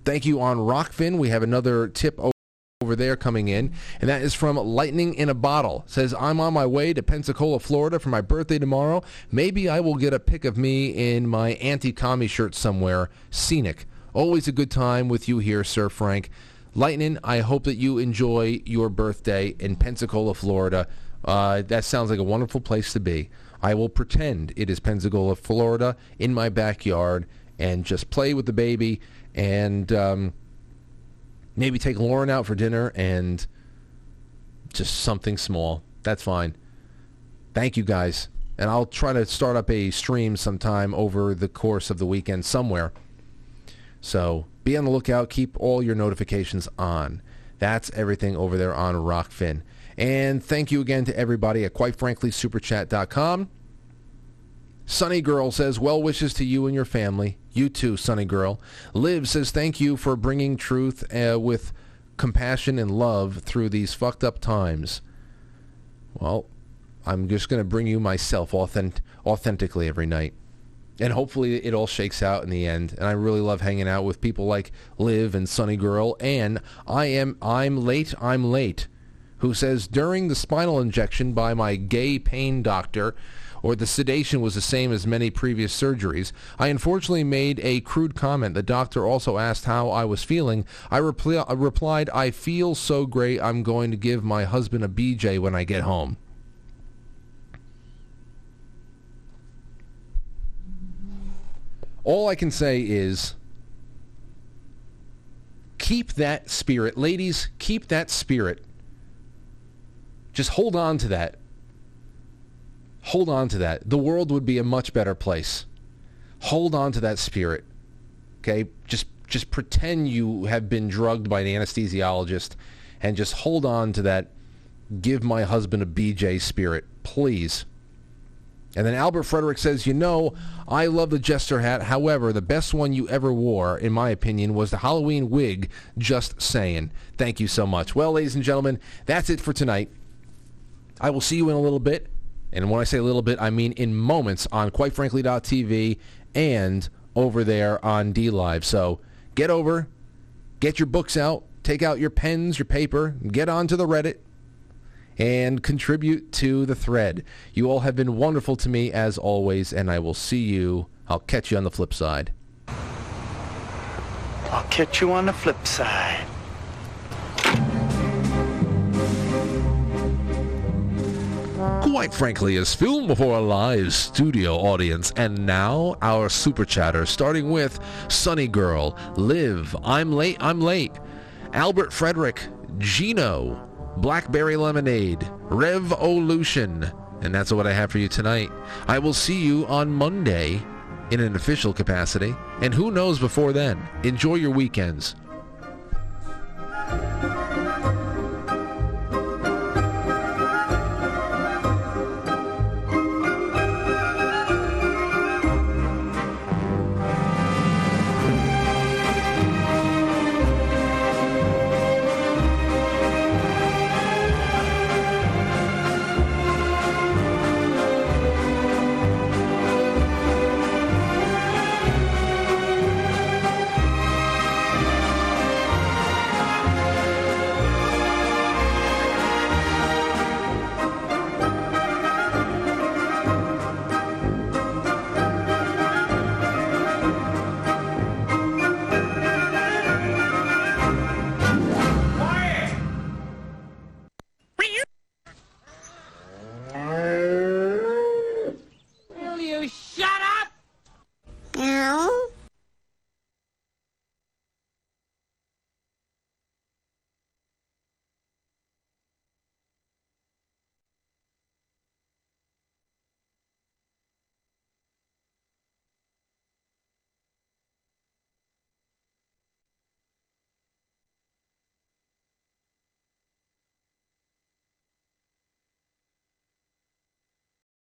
Thank you on Rokfin. We have another tip over there coming in, and that is from Lightning in a Bottle. Says, I'm on my way to Pensacola, Florida for my birthday tomorrow. Maybe I will get a pic of me in my anti-commie shirt somewhere. Scenic. Always a good time with you here, Sir Frank. Lightning, I hope that you enjoy your birthday in Pensacola, Florida. Uh, that sounds like a wonderful place to be. I will pretend it is Pensacola, Florida, in my backyard, and just play with the baby, and um, maybe take Lauren out for dinner, and just something small. That's fine. Thank you guys, and I'll try to start up a stream sometime over the course of the weekend somewhere. So be on the lookout. Keep all your notifications on. That's everything over there on Rokfin. And thank you again to everybody at quitefranklysuperchat.com. Sunny Girl says, well wishes to you and your family. You too, Sunny Girl. Liv says, thank you for bringing truth uh, with compassion and love through these fucked up times. Well, I'm just going to bring you myself authentic- authentically every night. And hopefully it all shakes out in the end. And I really love hanging out with people like Liv and Sunny Girl. And I am I'm late, I'm late who says during the spinal injection by my gay pain doctor, or the sedation was the same as many previous surgeries, I unfortunately made a crude comment. The doctor also asked how I was feeling. I repli- replied, I feel so great I'm going to give my husband a BJ when I get home. All I can say is keep that spirit. Ladies, keep that spirit just hold on to that. Hold on to that. The world would be a much better place. Hold on to that spirit. Okay? Just just pretend you have been drugged by an anesthesiologist and just hold on to that give my husband a BJ spirit, please. And then Albert Frederick says, you know, I love the jester hat. However, the best one you ever wore, in my opinion, was the Halloween wig. Just saying. Thank you so much. Well, ladies and gentlemen, that's it for tonight. I will see you in a little bit. And when I say a little bit, I mean in moments on quitefrankly.tv and over there on DLive. So get over, get your books out, take out your pens, your paper, get onto the Reddit, and contribute to the thread. You all have been wonderful to me as always, and I will see you. I'll catch you on the flip side. I'll catch you on the flip side. Quite frankly, is filmed before a live studio audience. And now, our super chatter, starting with Sunny Girl, Live, I'm Late, I'm Late, Albert Frederick, Gino, Blackberry Lemonade, Revolution. And that's what I have for you tonight. I will see you on Monday in an official capacity. And who knows before then? Enjoy your weekends.